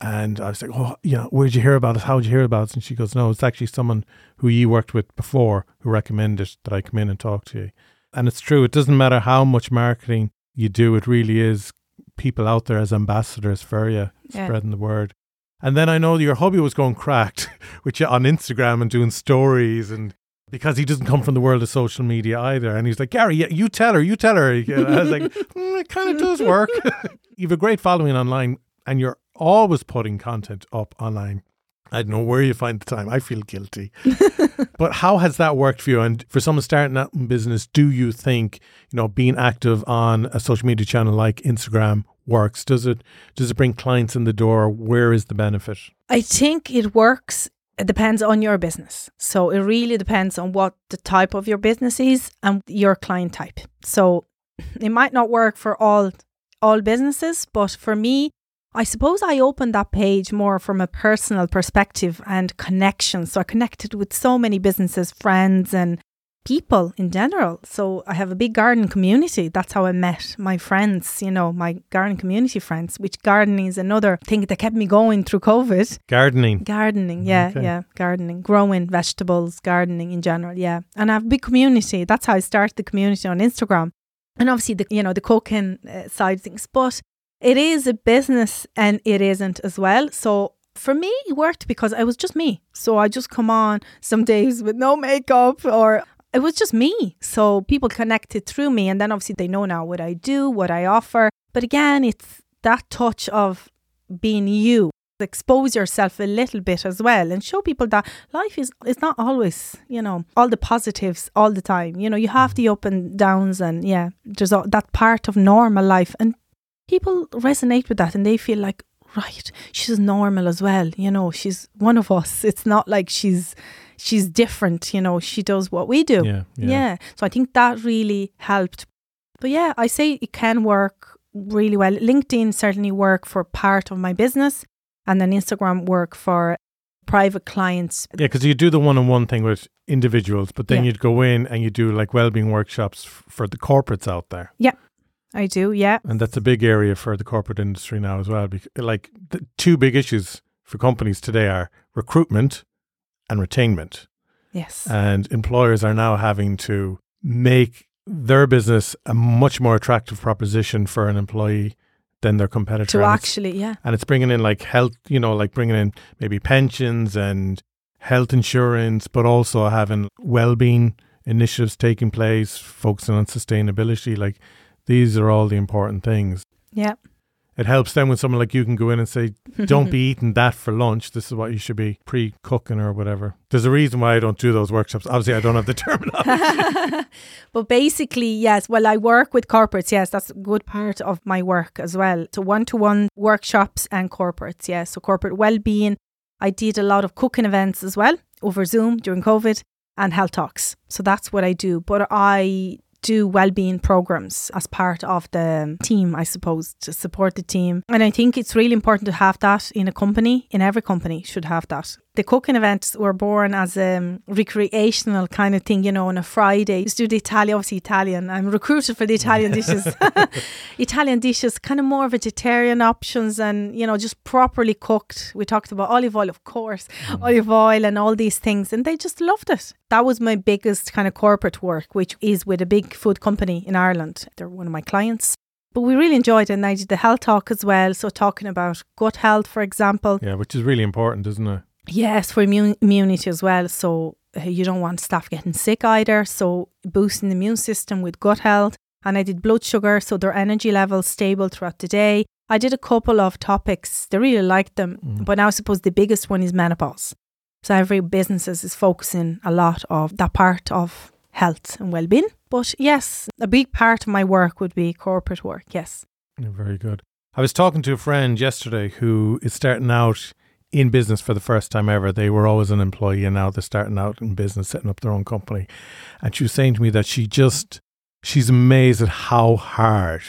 B: And I was like, oh, yeah, where'd you hear about us? How'd you hear about us? And she goes, no, it's actually someone who you worked with before who recommended that I come in and talk to you. And it's true. It doesn't matter how much marketing you do. It really is people out there as ambassadors for you,
A: Yeah.
B: spreading the word. And then I know your hobby was going cracked, *laughs* which on Instagram and doing stories and because he doesn't come from the world of social media either. And he's like, Gary, yeah, you tell her, you tell her. *laughs* And I was like, "Mm, it kind of does work. *laughs* you have a great following online and you're always putting content up online. I don't know where you find the time. I feel guilty. *laughs* but how has that worked for you? And for someone starting out in business, do you think, you know, being active on a social media channel like Instagram works? Does it does it bring clients in the door? Where is the benefit?
A: I think it works. It depends on your business. So it really depends on what the type of your business is and your client type. So it might not work for all all businesses, but for me, I suppose I opened that page more from a personal perspective and connection. So I connected with so many businesses, friends, and people in general. So I have a big garden community. That's how I met my friends, you know, my garden community friends, which gardening is another thing that kept me going through COVID.
B: Gardening.
A: Gardening, yeah,
B: Okay.
A: yeah, gardening, growing vegetables, gardening in general, yeah. And I have a big community. That's how I started the community on Instagram. And obviously, the you know the cooking uh, side things, but it is a business and it isn't as well. So for me, it worked because I was just me. So I just come on some days with no makeup or it was just me. So people connected through me. And then obviously they know now what I do, what I offer. But again, it's that touch of being you. Expose yourself a little bit as well and show people that life is it's not always, you know, all the positives all the time. You know, you have the up and downs and yeah, there's all, that part of normal life and people resonate with that and they feel like right she's normal as well you know she's one of us it's not like she's she's different you know she does what we do
B: Yeah, yeah.
A: yeah. So I think that really helped. But yeah, I say it can work really well. LinkedIn certainly work for part of my business and then Instagram work for private clients.
B: Yeah, because you do the one-on-one thing with individuals, but then
A: Yeah.
B: you'd go in and you do like well-being workshops f- for the corporates out there, Yeah,
A: I do, yeah.
B: and that's a big area for the corporate industry now as well. Because like the two big issues for companies today are recruitment and retainment,
A: Yes.
B: and employers are now having to make their business a much more attractive proposition for an employee than their competitor.
A: To
B: and
A: actually, yeah.
B: and it's bringing in like health, you know, like bringing in maybe pensions and health insurance, but also having well-being initiatives taking place, focusing on sustainability. Like these are all the important things.
A: Yeah.
B: It helps them when someone like you can go in and say, *laughs* "Don't be eating that for lunch. This is what you should be pre-cooking or whatever." There's a reason why I don't do those workshops. Obviously, I don't have the *laughs* terminology. *laughs*
A: but basically, yes. Well, I work with corporates. Yes, that's a good part of my work as well. So one-to-one workshops and corporates. Yes, so corporate well-being. I did a lot of cooking events as well over Zoom during COVID and health talks. So that's what I do. But I do well-being programs as part of the team i suppose to support the team. And i think it's really important to have that in a company in every company should have that the cooking events were born as a recreational kind of thing, you know, on a Friday. Just do the Italian, obviously Italian. I'm recruited for the Italian *laughs* dishes. *laughs* Italian dishes, kind of more vegetarian options and, you know, just properly cooked. We talked about olive oil, of course, mm. olive oil and all these things. And they just loved it. That was my biggest kind of corporate work, which is with a big food company in Ireland. They're one of my clients. But we really enjoyed it. And I did the health talk as well. So, talking about gut health, for example.
B: Yeah, which is really important, isn't it?
A: Yes, for immune, immunity as well. So uh, you don't want staff getting sick either. So boosting the immune system with gut health. And I did blood sugar, so their energy levels stable throughout the day. I did a couple of topics. They really liked them. Mm. But now I suppose the biggest one is menopause. So every business is focusing a lot of that part of health and well-being. But yes, a big part of my work would be corporate work. Yes.
B: Very good. I was talking to a friend yesterday who is starting out in business for the first time ever. They were always an employee and now they're starting out in business, setting up their own company. And she was saying to me that she just, she's amazed at how hard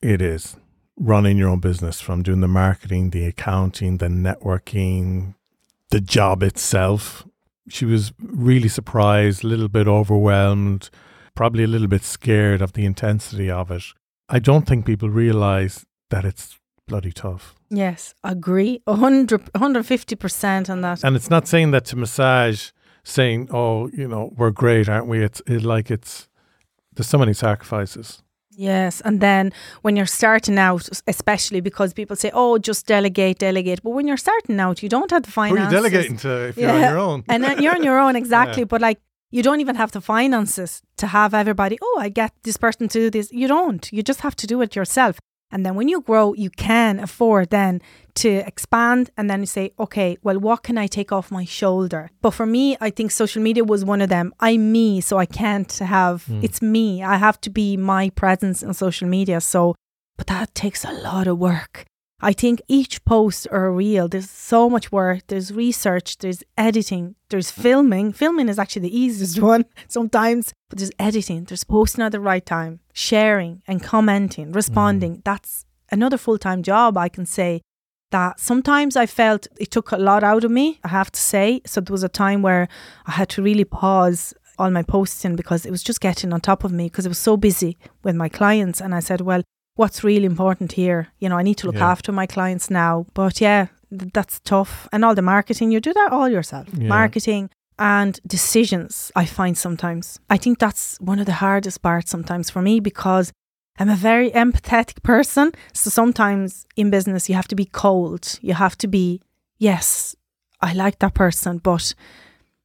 B: it is running your own business from doing the marketing, the accounting, the networking, the job itself. She was really surprised, a little bit overwhelmed, probably a little bit scared of the intensity of it. I don't think people realize that it's bloody tough.
A: Yes, agree. 100, 150% on that.
B: And it's not saying that to massage, saying, oh, you know, we're great, aren't we? It's it, like it's, there's so many sacrifices.
A: Yes. And then when you're starting out, especially because people say, oh, just delegate, delegate. But when you're starting out, you don't have the finances.
B: Who are you delegating to if yeah. you're on your own?
A: and then you're on your own, *laughs* exactly. Yeah. But like, you don't even have the finances to have everybody, oh, I get this person to do this. You don't. You just have to do it yourself. And then when you grow, you can afford then to expand and then you say, okay, well, what can I take off my shoulder? But for me, I think social media was one of them. I'm me, so I can't have, mm. it's me. I have to be my presence on social media. So, but that takes a lot of work. I think each post or reel, there's so much work. There's research, there's editing, there's filming. Filming is actually the easiest *laughs* one sometimes, but there's editing, there's posting at the right time, sharing and commenting, responding. Mm. That's another full time job, I can say. That sometimes I felt it took a lot out of me, I have to say. So there was a time where I had to really pause all my posting because it was just getting on top of me because I was so busy with my clients. And I said, well, what's really important here. You know, I need to look yeah. after my clients now. But yeah, th- that's tough. And all the marketing, you do that all yourself. Yeah. Marketing and decisions, I find sometimes. I think that's one of the hardest parts sometimes for me because I'm a very empathetic person. So sometimes in business, you have to be cold. You have to be, yes, I like that person, but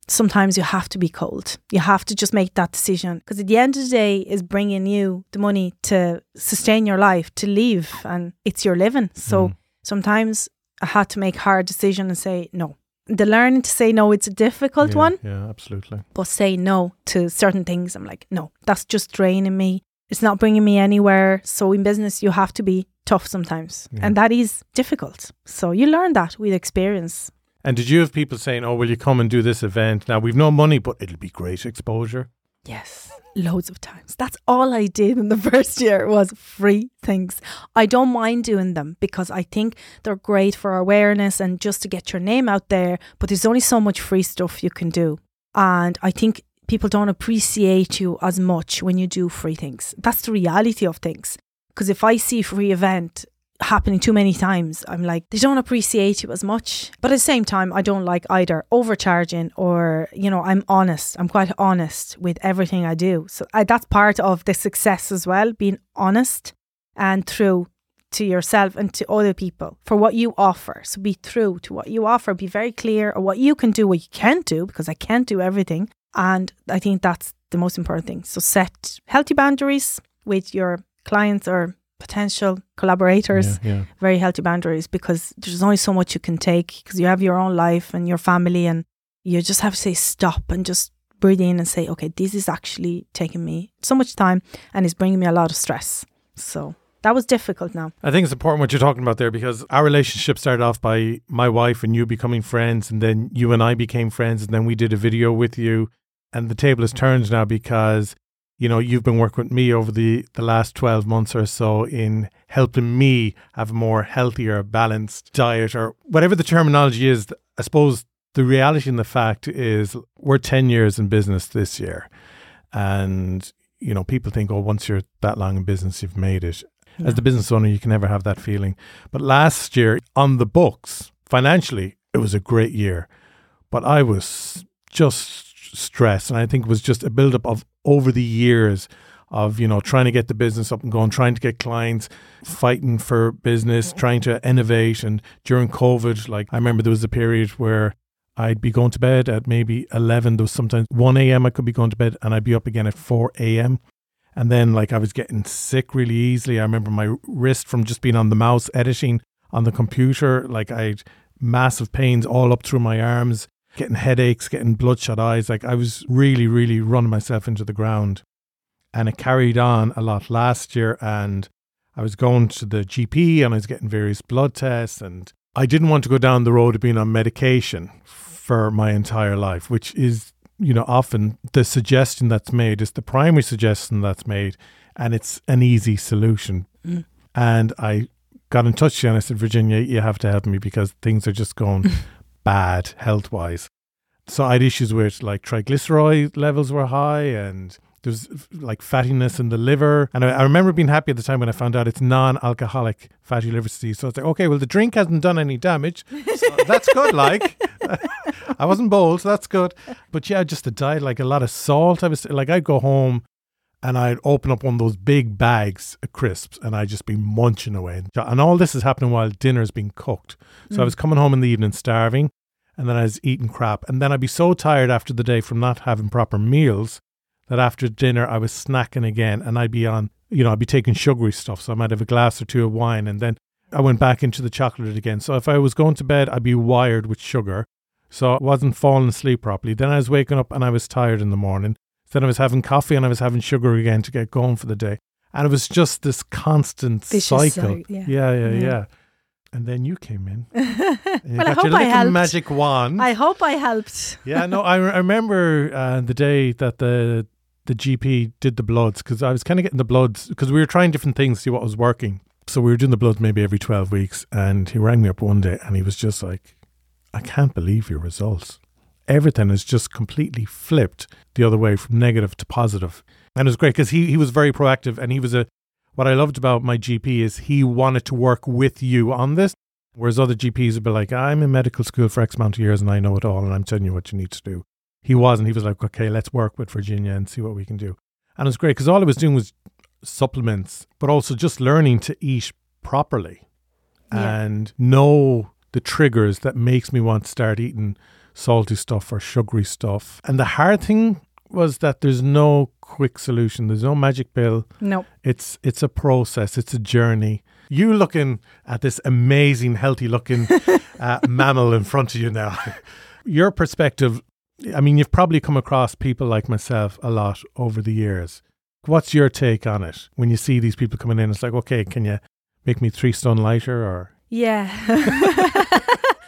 A: sometimes you have to be cold. You have to just make that decision because at the end of the day is bringing you the money to sustain your life, to live and it's your living. So mm. sometimes I had to make hard decision and say no. The learning to say no, it's a difficult
B: yeah,
A: one.
B: Yeah, absolutely.
A: But say no to certain things. I'm like, no, that's just draining me. It's not bringing me anywhere. So in business, you have to be tough sometimes. Yeah. And that is difficult. So you learn that with experience.
B: And did you have people saying, "Oh, will you come and do this event?" Now we've no money, but it'll be great exposure.
A: Yes, loads of times. That's all I did in the *laughs* first year was free things. I don't mind doing them because I think they're great for awareness and just to get your name out there. But there's only so much free stuff you can do, and I think people don't appreciate you as much when you do free things. That's the reality of things. Because if I see a free event happening too many times. I'm like, they don't appreciate you as much. But at the same time, I don't like either overcharging or, you know, I'm honest. I'm quite honest with everything I do. So I, that's part of the success as well, being honest and true to yourself and to other people for what you offer. So be true to what you offer, be very clear of what you can do, what you can't do, because I can't do everything. And I think that's the most important thing. So set healthy boundaries with your clients or potential collaborators,
B: Yeah, yeah.
A: very healthy boundaries because there's only so much you can take because you have your own life and your family and you just have to say stop and just breathe in and say, okay, this is actually taking me so much time and it's bringing me a lot of stress. So that was difficult now.
B: I think it's important what you're talking about there because our relationship started off by my wife and you becoming friends, and then you and I became friends, and then we did a video with you. And the table has turned now because, you know, you've been working with me over the, the last 12 months or so in helping me have a more healthier, balanced diet or whatever the terminology is. I suppose the reality and the fact is we're 10 years in business this year. And, you know, people think, oh, once you're that long in business, you've made it. As the business owner, you can never have that feeling. But last year, on the books, financially, it was a great year. But I was just stressed. And I think it was just a buildup of over the years of, you know, trying to get the business up and going, trying to get clients, fighting for business, mm-hmm. trying to innovate. And during COVID, like I remember there was a period where I'd be going to bed at maybe 11. There was sometimes 1 a.m. I could be going to bed and I'd be up again at 4 a.m. And then, like, I was getting sick really easily. I remember my wrist from just being on the mouse editing on the computer. Like, I had massive pains all up through my arms, getting headaches, getting bloodshot eyes. Like, I was really, really running myself into the ground. And it carried on a lot last year. And I was going to the GP and I was getting various blood tests. And I didn't want to go down the road of being on medication for my entire life, which is you know, often the suggestion that's made is the primary suggestion that's made, and it's an easy solution.
A: Mm.
B: And I got in touch with you and I said, Virginia, you have to help me because things are just going *laughs* bad health wise. So I had issues with like triglyceride levels were high and there's like fattiness in the liver. And I, I remember being happy at the time when I found out it's non alcoholic fatty liver disease. So it's like, okay, well, the drink hasn't done any damage. So *laughs* that's good. Like, *laughs* I wasn't bold, so that's good. But yeah, just the diet, like a lot of salt. I was like, I'd go home and I'd open up one of those big bags of crisps and I'd just be munching away. And all this is happening while dinner's being cooked. So
A: Mm.
B: I was coming home in the evening starving and then I was eating crap. And then I'd be so tired after the day from not having proper meals that after dinner I was snacking again and I'd be on, you know, I'd be taking sugary stuff. So I might have a glass or two of wine and then I went back into the chocolate again. So if I was going to bed, I'd be wired with sugar. So I wasn't falling asleep properly. Then I was waking up and I was tired in the morning. Then I was having coffee and I was having sugar again to get going for the day. And it was just this constant
A: Vicious
B: cycle.
A: cycle, yeah.
B: yeah, yeah,
A: Yeah.
B: yeah. And then you came in. *laughs*
A: Well, I hope I helped.
B: magic wand.
A: I hope I helped.
B: yeah, no, I, re- I remember uh, the day that the the GP did the bloods because I was kind of getting the bloods because we were trying different things to see what was working. So we were doing the bloods maybe every 12 weeks. And he rang me up one day and he was just like, I can't believe your results. Everything has just completely flipped the other way from negative to positive. And it was great because he, he was very proactive and he was a, what I loved about my GP is he wanted to work with you on this. Whereas other GPs would be like, I'm in medical school for X amount of years and I know it all and I'm telling you what you need to do. He wasn't. He was like, okay, let's work with Virginia and see what we can do. And it was great because all I was doing was supplements, but also just learning to eat properly
A: Yeah.
B: and know the triggers that makes me want to start eating salty stuff or sugary stuff. And the hard thing was that there's no quick solution. There's no magic pill.
A: No.
B: It's it's a process. It's a journey. You looking at this amazing, healthy looking *laughs* uh, mammal in front of you now. *laughs* Your perspective. I mean, you've probably come across people like myself a lot over the years. What's your take on it when you see these people coming in? It's like, okay, can you make me three stone lighter or
A: Yeah. *laughs*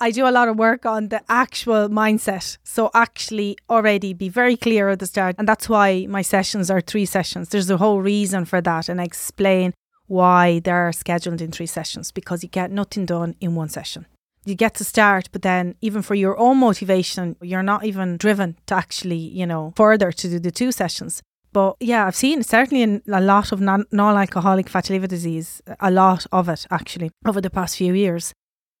A: I do a lot of work on the actual mindset. So actually already be very clear at the start. And that's why my sessions are three sessions. There's a whole reason for that. And I explain why they're scheduled in three sessions because you get nothing done in one session. You get to start, but then even for your own motivation, you're not even driven to actually, you know, further to do the two sessions. But yeah, I've seen certainly in a lot of non alcoholic fatty liver disease, a lot of it actually over the past few years.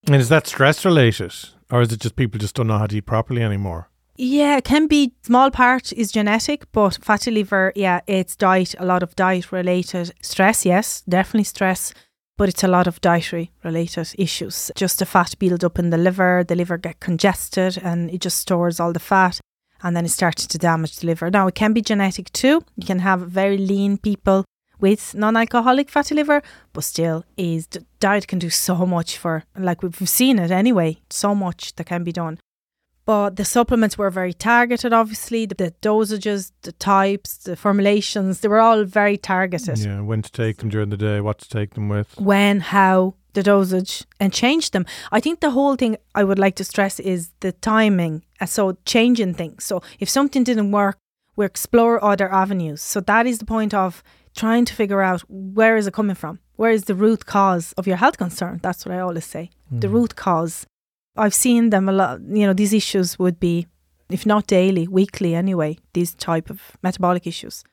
B: And is that stress related? Or is it just people just don't know how to eat properly anymore?
A: Yeah, it can be small part is genetic, but fatty liver, yeah, it's diet, a lot of diet related stress, yes, definitely stress. but it's a lot of dietary related issues. Just the fat build up in the liver, the liver get congested and it just stores all the fat and then it starts to damage the liver. Now it can be genetic too. You can have very lean people with non-alcoholic fatty liver, but still is diet can do so much for like we've seen it anyway, so much that can be done. But the supplements were very targeted, obviously. The, the, dosages, the types, the formulations, they were all very targeted.
B: Yeah, when to take them during the day, what to take them with.
A: When, how, the dosage, and change them. I think the whole thing I would like to stress is the timing. Uh, so, changing things. So, if something didn't work, we explore other avenues. So, that is the point of trying to figure out where is it coming from? Where is the root cause of your health concern? That's what I always say. Mm. The root cause I've seen them a lot. You know, these issues would be, if not daily, weekly anyway. These type of metabolic issues.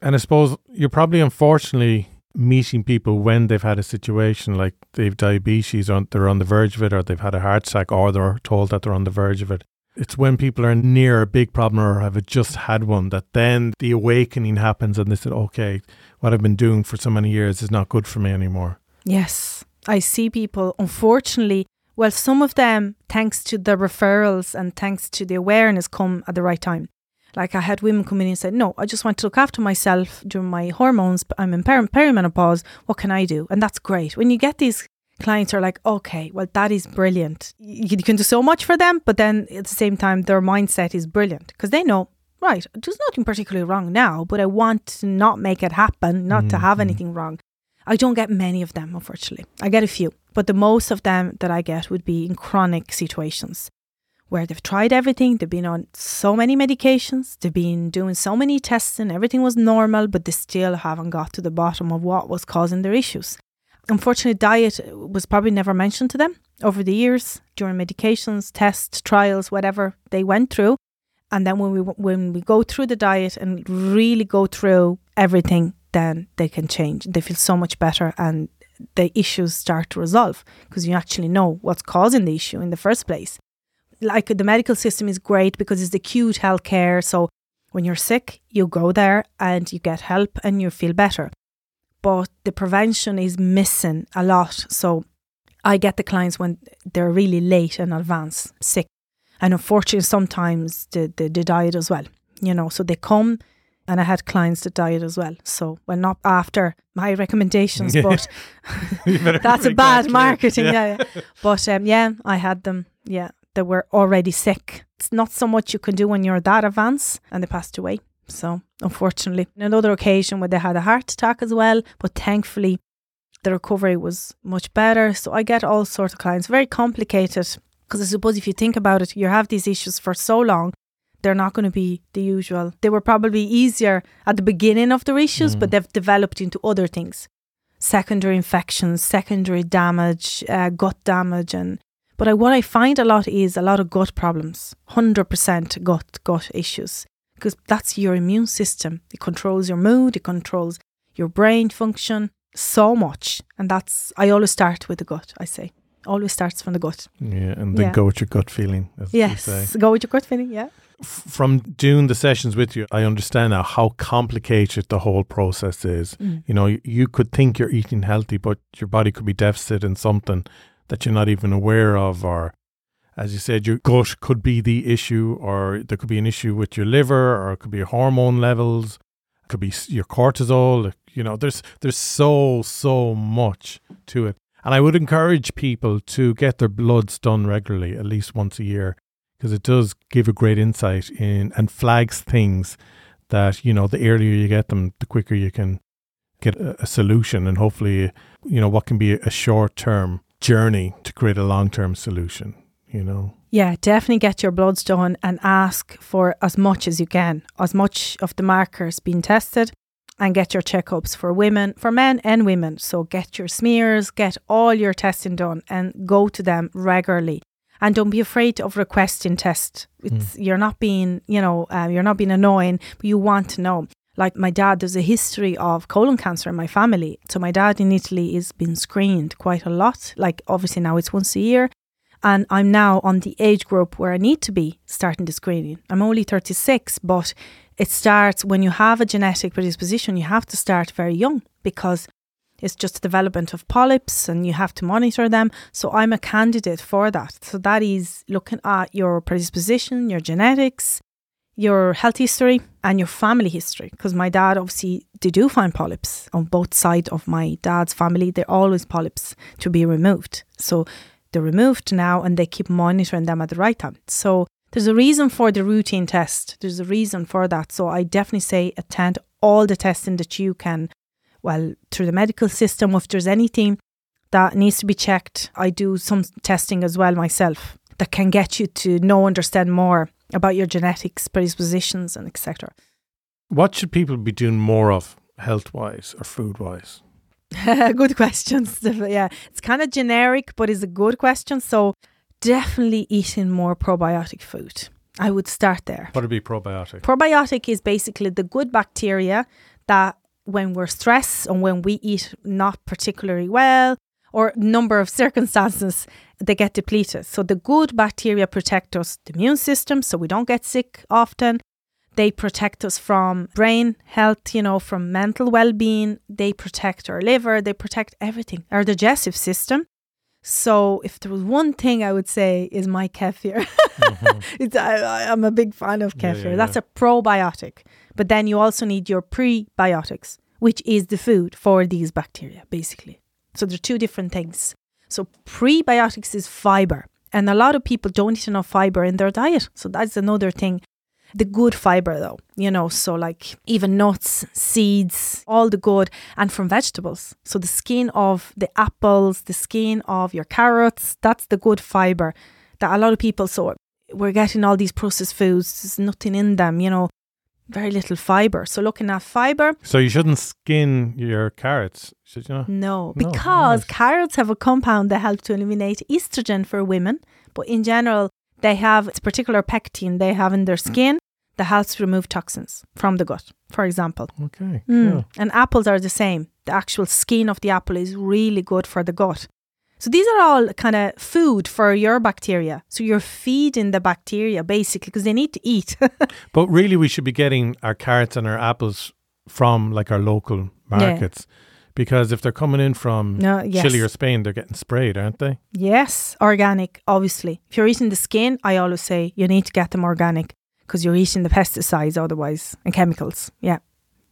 B: And I suppose you're probably unfortunately meeting people when they've had a situation like they've diabetes or they're on the verge of it or they've had a heart attack or they're told that they're on the verge of it. It's when people are near a big problem or have just had one that then the awakening happens and they said, okay, what I've been doing for so many years is not good for me anymore.
A: Yes. I see people, unfortunately, well, some of them, thanks to the referrals and thanks to the awareness, come at the right time. Like I had women come in and said, "No, I just want to look after myself during my hormones. But I'm in peri- perimenopause. What can I do?" And that's great. When you get these clients are like, "Okay, well, that is brilliant. You can do so much for them, but then at the same time, their mindset is brilliant because they know." Right, there's nothing particularly wrong now, but I want to not make it happen, not mm-hmm. to have mm-hmm. anything wrong. I don't get many of them, unfortunately. I get a few, but the most of them that I get would be in chronic situations where they've tried everything, they've been on so many medications, they've been doing so many tests, and everything was normal, but they still haven't got to the bottom of what was causing their issues. Unfortunately, diet was probably never mentioned to them over the years during medications, tests, trials, whatever they went through. And then when we when we go through the diet and really go through everything, then they can change. They feel so much better and the issues start to resolve because you actually know what's causing the issue in the first place. Like the medical system is great because it's acute healthcare. So when you're sick, you go there and you get help and you feel better. But the prevention is missing a lot. So I get the clients when they're really late in advance, sick. And unfortunately, sometimes the, the, the diet as well. You know, so they come and I had clients that died as well. So, well, not after my recommendations, *laughs* but *laughs* that's a bad marketing. Yeah. yeah, yeah. But um, yeah, I had them. Yeah, they were already sick. It's not so much you can do when you're that advanced, and they passed away. So, unfortunately, another occasion where they had a heart attack as well, but thankfully, the recovery was much better. So, I get all sorts of clients. Very complicated because I suppose if you think about it, you have these issues for so long they're not going to be the usual. They were probably easier at the beginning of their issues, mm. but they've developed into other things secondary infections, secondary damage, uh, gut damage. and But I, what I find a lot is a lot of gut problems, 100% gut, gut issues, because that's your immune system. It controls your mood, it controls your brain function so much. And that's, I always start with the gut, I say. Always starts from the gut.
B: Yeah, and then yeah. go with your gut feeling.
A: yes, go with your gut feeling, yeah
B: from doing the sessions with you, I understand now how complicated the whole process is. Mm. You know, you could think you're eating healthy, but your body could be deficit in something that you're not even aware of, or as you said, your gut could be the issue, or there could be an issue with your liver, or it could be hormone levels, it could be your cortisol. You know, there's there's so so much to it, and I would encourage people to get their bloods done regularly, at least once a year, because it does give a great insight in and flags things that you know the earlier you get them the quicker you can get a, a solution and hopefully you know what can be a short term journey to create a long term solution you know
A: yeah definitely get your bloods done and ask for as much as you can as much of the markers being tested and get your checkups for women for men and women so get your smears get all your testing done and go to them regularly and don't be afraid of requesting tests. It's mm. you're not being, you know, uh, you're not being annoying, but you want to know. Like my dad, there's a history of colon cancer in my family. So my dad in Italy is been screened quite a lot. Like obviously now it's once a year, and I'm now on the age group where I need to be starting the screening. I'm only 36, but it starts when you have a genetic predisposition. You have to start very young because It's just development of polyps and you have to monitor them. So I'm a candidate for that. So that is looking at your predisposition, your genetics, your health history and your family history because my dad obviously they do find polyps on both sides of my dad's family they're always polyps to be removed so they're removed now and they keep monitoring them at the right time so there's a reason for the routine test there's a reason for that so i definitely say attend all the testing that you can well through the medical system if there's anything that needs to be checked i do some testing as well myself that can get you to know understand more about your genetics, predispositions, and etc.
B: What should people be doing more of, health wise or food wise? *laughs*
A: good questions. *laughs* yeah, it's kind of generic, but it's a good question. So, definitely eating more probiotic food. I would start there.
B: What would be probiotic?
A: Probiotic is basically the good bacteria that when we're stressed and when we eat not particularly well or number of *laughs* circumstances they get depleted. So the good bacteria protect us, the immune system, so we don't get sick often. They protect us from brain health, you know, from mental well being. They protect our liver, they protect everything, our digestive system. So, if there was one thing I would say is my kefir. *laughs* mm-hmm. it's, I, am a big fan of kefir. Yeah, yeah, That's yeah. a probiotic. But then you also need your prebiotics, which is the food for these bacteria, basically. So, they're two different things. So prebiotics is fiber. And a lot of people don't eat enough fiber in their diet. So that's another thing. The good fiber, though, you know, so like even nuts, seeds, all the good, and from vegetables. So the skin of the apples, the skin of your carrots, that's the good fiber that a lot of people, so we're getting all these processed foods, there's nothing in them, you know, very little fiber. So looking at fiber.
B: So you shouldn't skin your carrots, should you?
A: Not? No, because no, carrots have a compound that helps to eliminate estrogen for women, but in general, they have a particular pectin they have in their skin that helps remove toxins from the gut, for example.
B: Okay. Mm.
A: And apples are the same. The actual skin of the apple is really good for the gut. So these are all kind of food for your bacteria. So you're feeding the bacteria basically because they need to eat. *laughs*
B: but really, we should be getting our carrots and our apples from like our local markets. Yeah. Because if they're coming in from no, yes. Chile or Spain, they're getting sprayed, aren't they?
A: Yes, organic, obviously. If you're eating the skin, I always say you need to get them organic because you're eating the pesticides otherwise and chemicals. Yeah,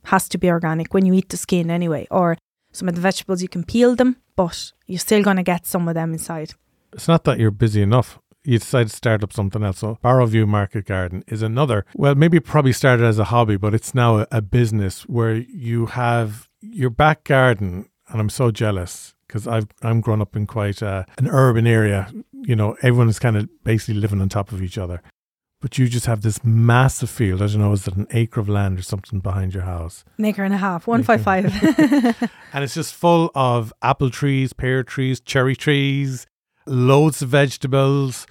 A: has to be organic when you eat the skin anyway. Or some of the vegetables you can peel them, but you're still going to get some of them inside.
B: It's not that you're busy enough. You decide to start up something else. So Barrowview Market Garden is another. Well, maybe probably started as a hobby, but it's now a, a business where you have your back garden, and I'm so jealous because I've I'm grown up in quite uh, an urban area. You know, everyone is kind of basically living on top of each other but you just have this massive field. I don't know, is it an acre of land or something behind your house?
A: An acre and a half, one five five. *laughs*
B: and it's just full of apple trees, pear trees, cherry trees, loads of vegetables,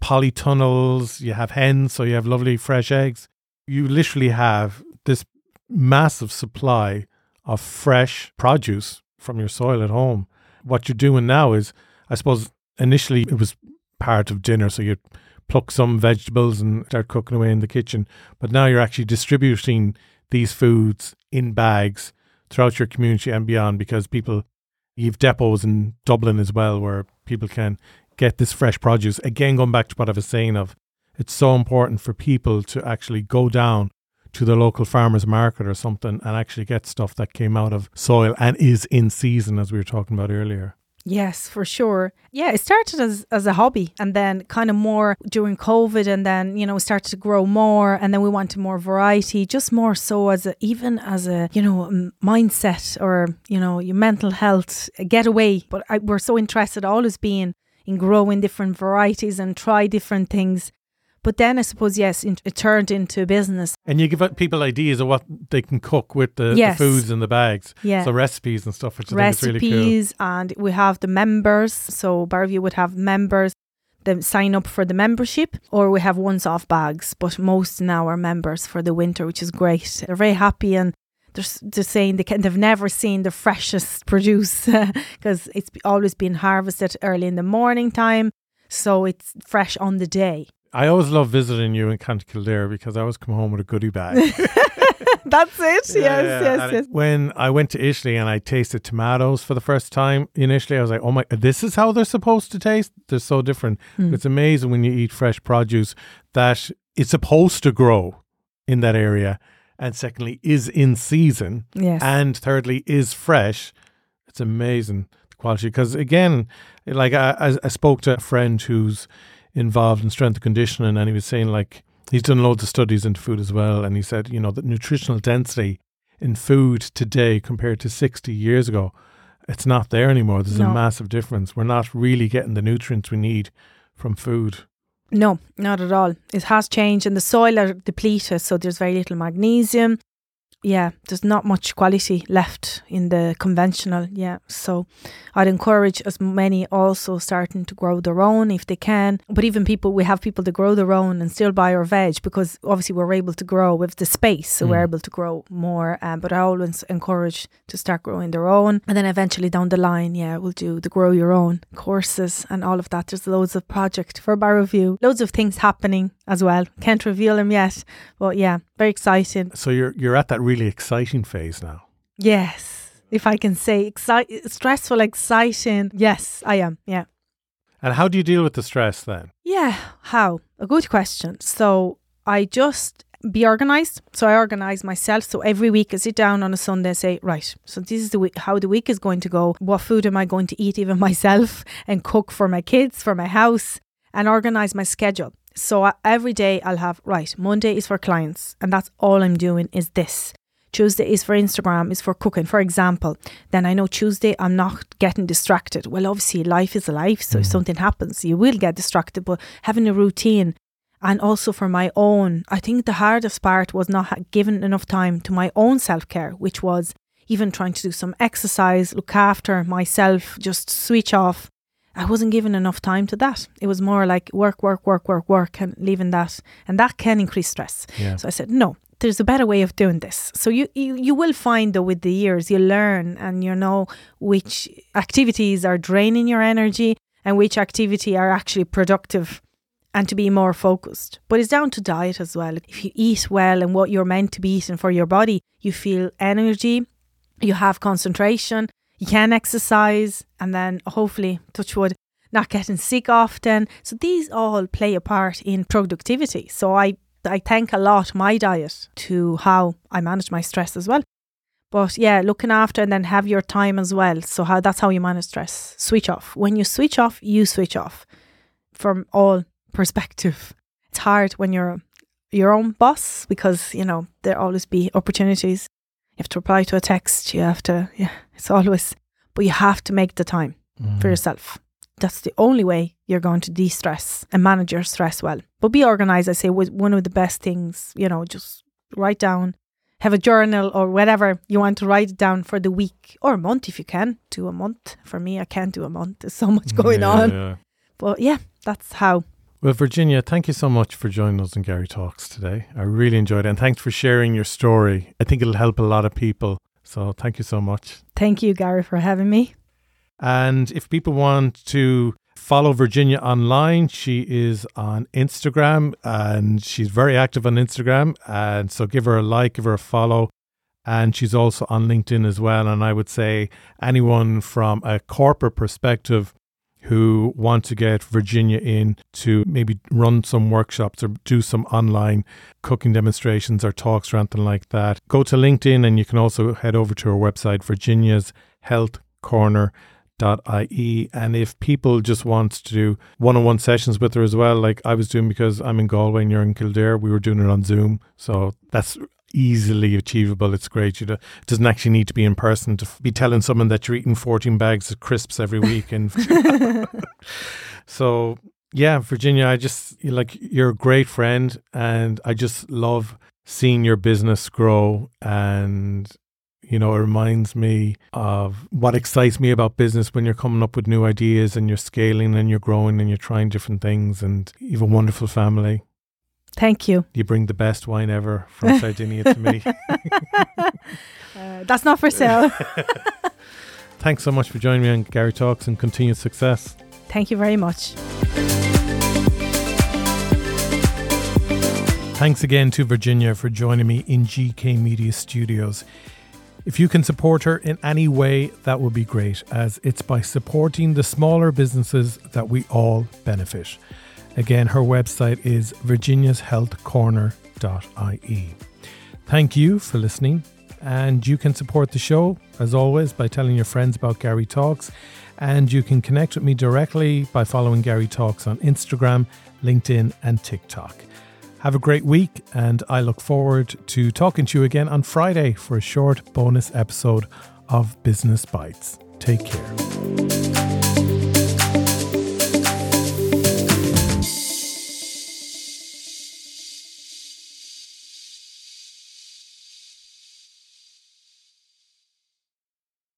B: polytunnels. You have hens, so you have lovely fresh eggs. You literally have this massive supply of fresh produce from your soil at home. What you're doing now is, I suppose, initially it was part of dinner, so you'd pluck some vegetables and start cooking away in the kitchen. But now you're actually distributing these foods in bags throughout your community and beyond because people, you've depots in Dublin as well where people can get this fresh produce. Again, going back to what I was saying of it's so important for people to actually go down to the local farmers market or something and actually get stuff that came out of soil and is in season as we were talking about earlier.
A: Yes, for sure. Yeah, it started as, as a hobby and then kind of more during COVID and then, you know, started to grow more and then we wanted more variety, just more so as a, even as a, you know, mindset or, you know, your mental health getaway. But I, we're so interested always being in growing different varieties and try different things but then I suppose, yes, it turned into a business.
B: And you give people ideas of what they can cook with the, yes. the foods in the bags.
A: Yeah.
B: So recipes and stuff, which I
A: recipes,
B: think is really cool.
A: and we have the members. So Barrowview would have members that sign up for the membership, or we have once off bags, but most now are members for the winter, which is great. They're very happy and they're, they're saying they can, they've never seen the freshest *laughs* produce *laughs* because it's always been harvested early in the morning time. So it's fresh on the day.
B: I always love visiting you in County Kildare because I always come home with a goodie bag. *laughs*
A: That's it. Yes,
B: Yeah,
A: yes, yes.
B: When I went to Italy and I tasted tomatoes for the first time initially, I was like, oh my, this is how they're supposed to taste? They're so different.
A: Hmm.
B: It's amazing when you eat fresh produce that it's supposed to grow in that area. And secondly, is in season.
A: Yes.
B: And thirdly, is fresh. It's amazing the quality. Because again, like I, I, I spoke to a friend who's involved in strength and conditioning, and he was saying like he's done loads of studies into food as well, and he said you know the nutritional density in food today compared to 60 years ago, it's not there anymore. There's
A: No.
B: a massive difference. We're not really getting the nutrients we need from food.
A: No, not at all. It has changed, and the soil are depleted, so there's very little magnesium. Yeah, there's not much quality left in the conventional. Yeah, so I'd encourage as many also starting to grow their own if they can. But even people, we have people that grow their own and still buy our veg because obviously we're able to grow with the space, so we're
B: Mm.
A: able to grow more. Um, but I always encourage to start growing their own, and then eventually down the line, yeah, we'll do the grow your own courses and all of that. There's loads of project for Barrowview, loads of things happening as well. Can't reveal them yet, but yeah, very exciting.
B: So you're you're at that really exciting phase now.
A: Yes, if I can say exci- stressful, exciting. Yes, I am. Yeah.
B: And how do you deal with the stress then?
A: Yeah, how? A good question. So I just be organized. So I organize myself. So every week I sit down on a Sunday and say, right, so this is the week, how the week is going to go. What food am I going to eat, even *laughs* myself, and cook for my kids, for my house, and organize my schedule. So I- every day I'll have, right, Monday is for clients, and that's all I'm doing is this. Tuesday is for Instagram, is for cooking, for example. Then I know Tuesday I'm not getting distracted. Well, obviously, life is a life. So if
B: Mhm.
A: something happens, you will get distracted. But having a routine and also for my own, I think the hardest part was not giving enough time to my own self care, which was even trying to do some exercise, look after myself, just switch off. I wasn't given enough time to that. It was more like work, work, work, work, work, and leaving that. And that can increase stress.
B: Yeah.
A: So I said, no, there's a better way of doing this. So you, you, you will find though with the years, you learn and you know which activities are draining your energy and which activity are actually productive and to be more focused. But it's down to diet as well. If you eat well and what you're meant to be eating for your body, you feel energy, you have concentration, you can exercise, and then hopefully, touch wood, not getting sick often. So these all play a part in productivity. So I I thank a lot my diet to how I manage my stress as well. But yeah, looking after and then have your time as well. So how that's how you manage stress. Switch off. When you switch off, you switch off from all perspective. It's hard when you're your own boss because, you know, there always be opportunities. You have to reply to a text, you have to yeah, it's always but you have to make the time for
B: Mm.
A: yourself. That's the only way you're going to de stress and manage your stress well. But be organized, I say, was one of the best things, you know, just write down, have a journal or whatever you want to write down for the week or a month if you can. Do a month. For me, I can't do a month. There's so much going
B: Yeah,
A: on.
B: yeah.
A: But yeah, that's how.
B: Well, Virginia, thank you so much for joining us in Gary Talks today. I really enjoyed it. And thanks for sharing your story. I think it'll help a lot of people. So thank you so much.
A: Thank you, Gary, for having me.
B: And if people want to follow Virginia online, she is on Instagram and she's very active on Instagram. And so give her a like, give her a follow. And she's also on LinkedIn as well. And I would say anyone from a corporate perspective who want to get Virginia in to maybe run some workshops or do some online cooking demonstrations or talks or anything like that, go to LinkedIn and you can also head over to her website, Virginia's Health Corner ie and if people just want to do one-on-one sessions with her as well like i was doing because i'm in galway and you're in kildare we were doing it on zoom. So that's easily achievable it's great you do, it doesn't actually need to be in person to be telling someone that you're eating 14 bags of crisps every week and *laughs* so yeah virginia i just like you're a great friend and i just love seeing your business grow and you know, it reminds me of what excites me about business when you're coming up with new ideas and you're scaling and you're growing and you're trying different things and you have a wonderful family.
A: Thank you.
B: You bring the best wine ever from *laughs* Sardinia to me.
A: Uh, that's not for sale. *laughs*
B: Thanks so much for joining me on Gary Talks and continued success.
A: Thank you very much.
B: Thanks again to Virginia for joining me in GK Media Studios. If you can support her in any way, that would be great, as it's by supporting the smaller businesses that we all benefit. Again, her website is virginiashealthcorner.ie. Thank you for listening, and you can support the show, as always, by telling your friends about Gary Talks, and you can connect with me directly by following Gary Talks on Instagram, LinkedIn, and TikTok. Have a great week, and I look forward to talking to you again on Friday for a short bonus episode of Business Bites. Take care.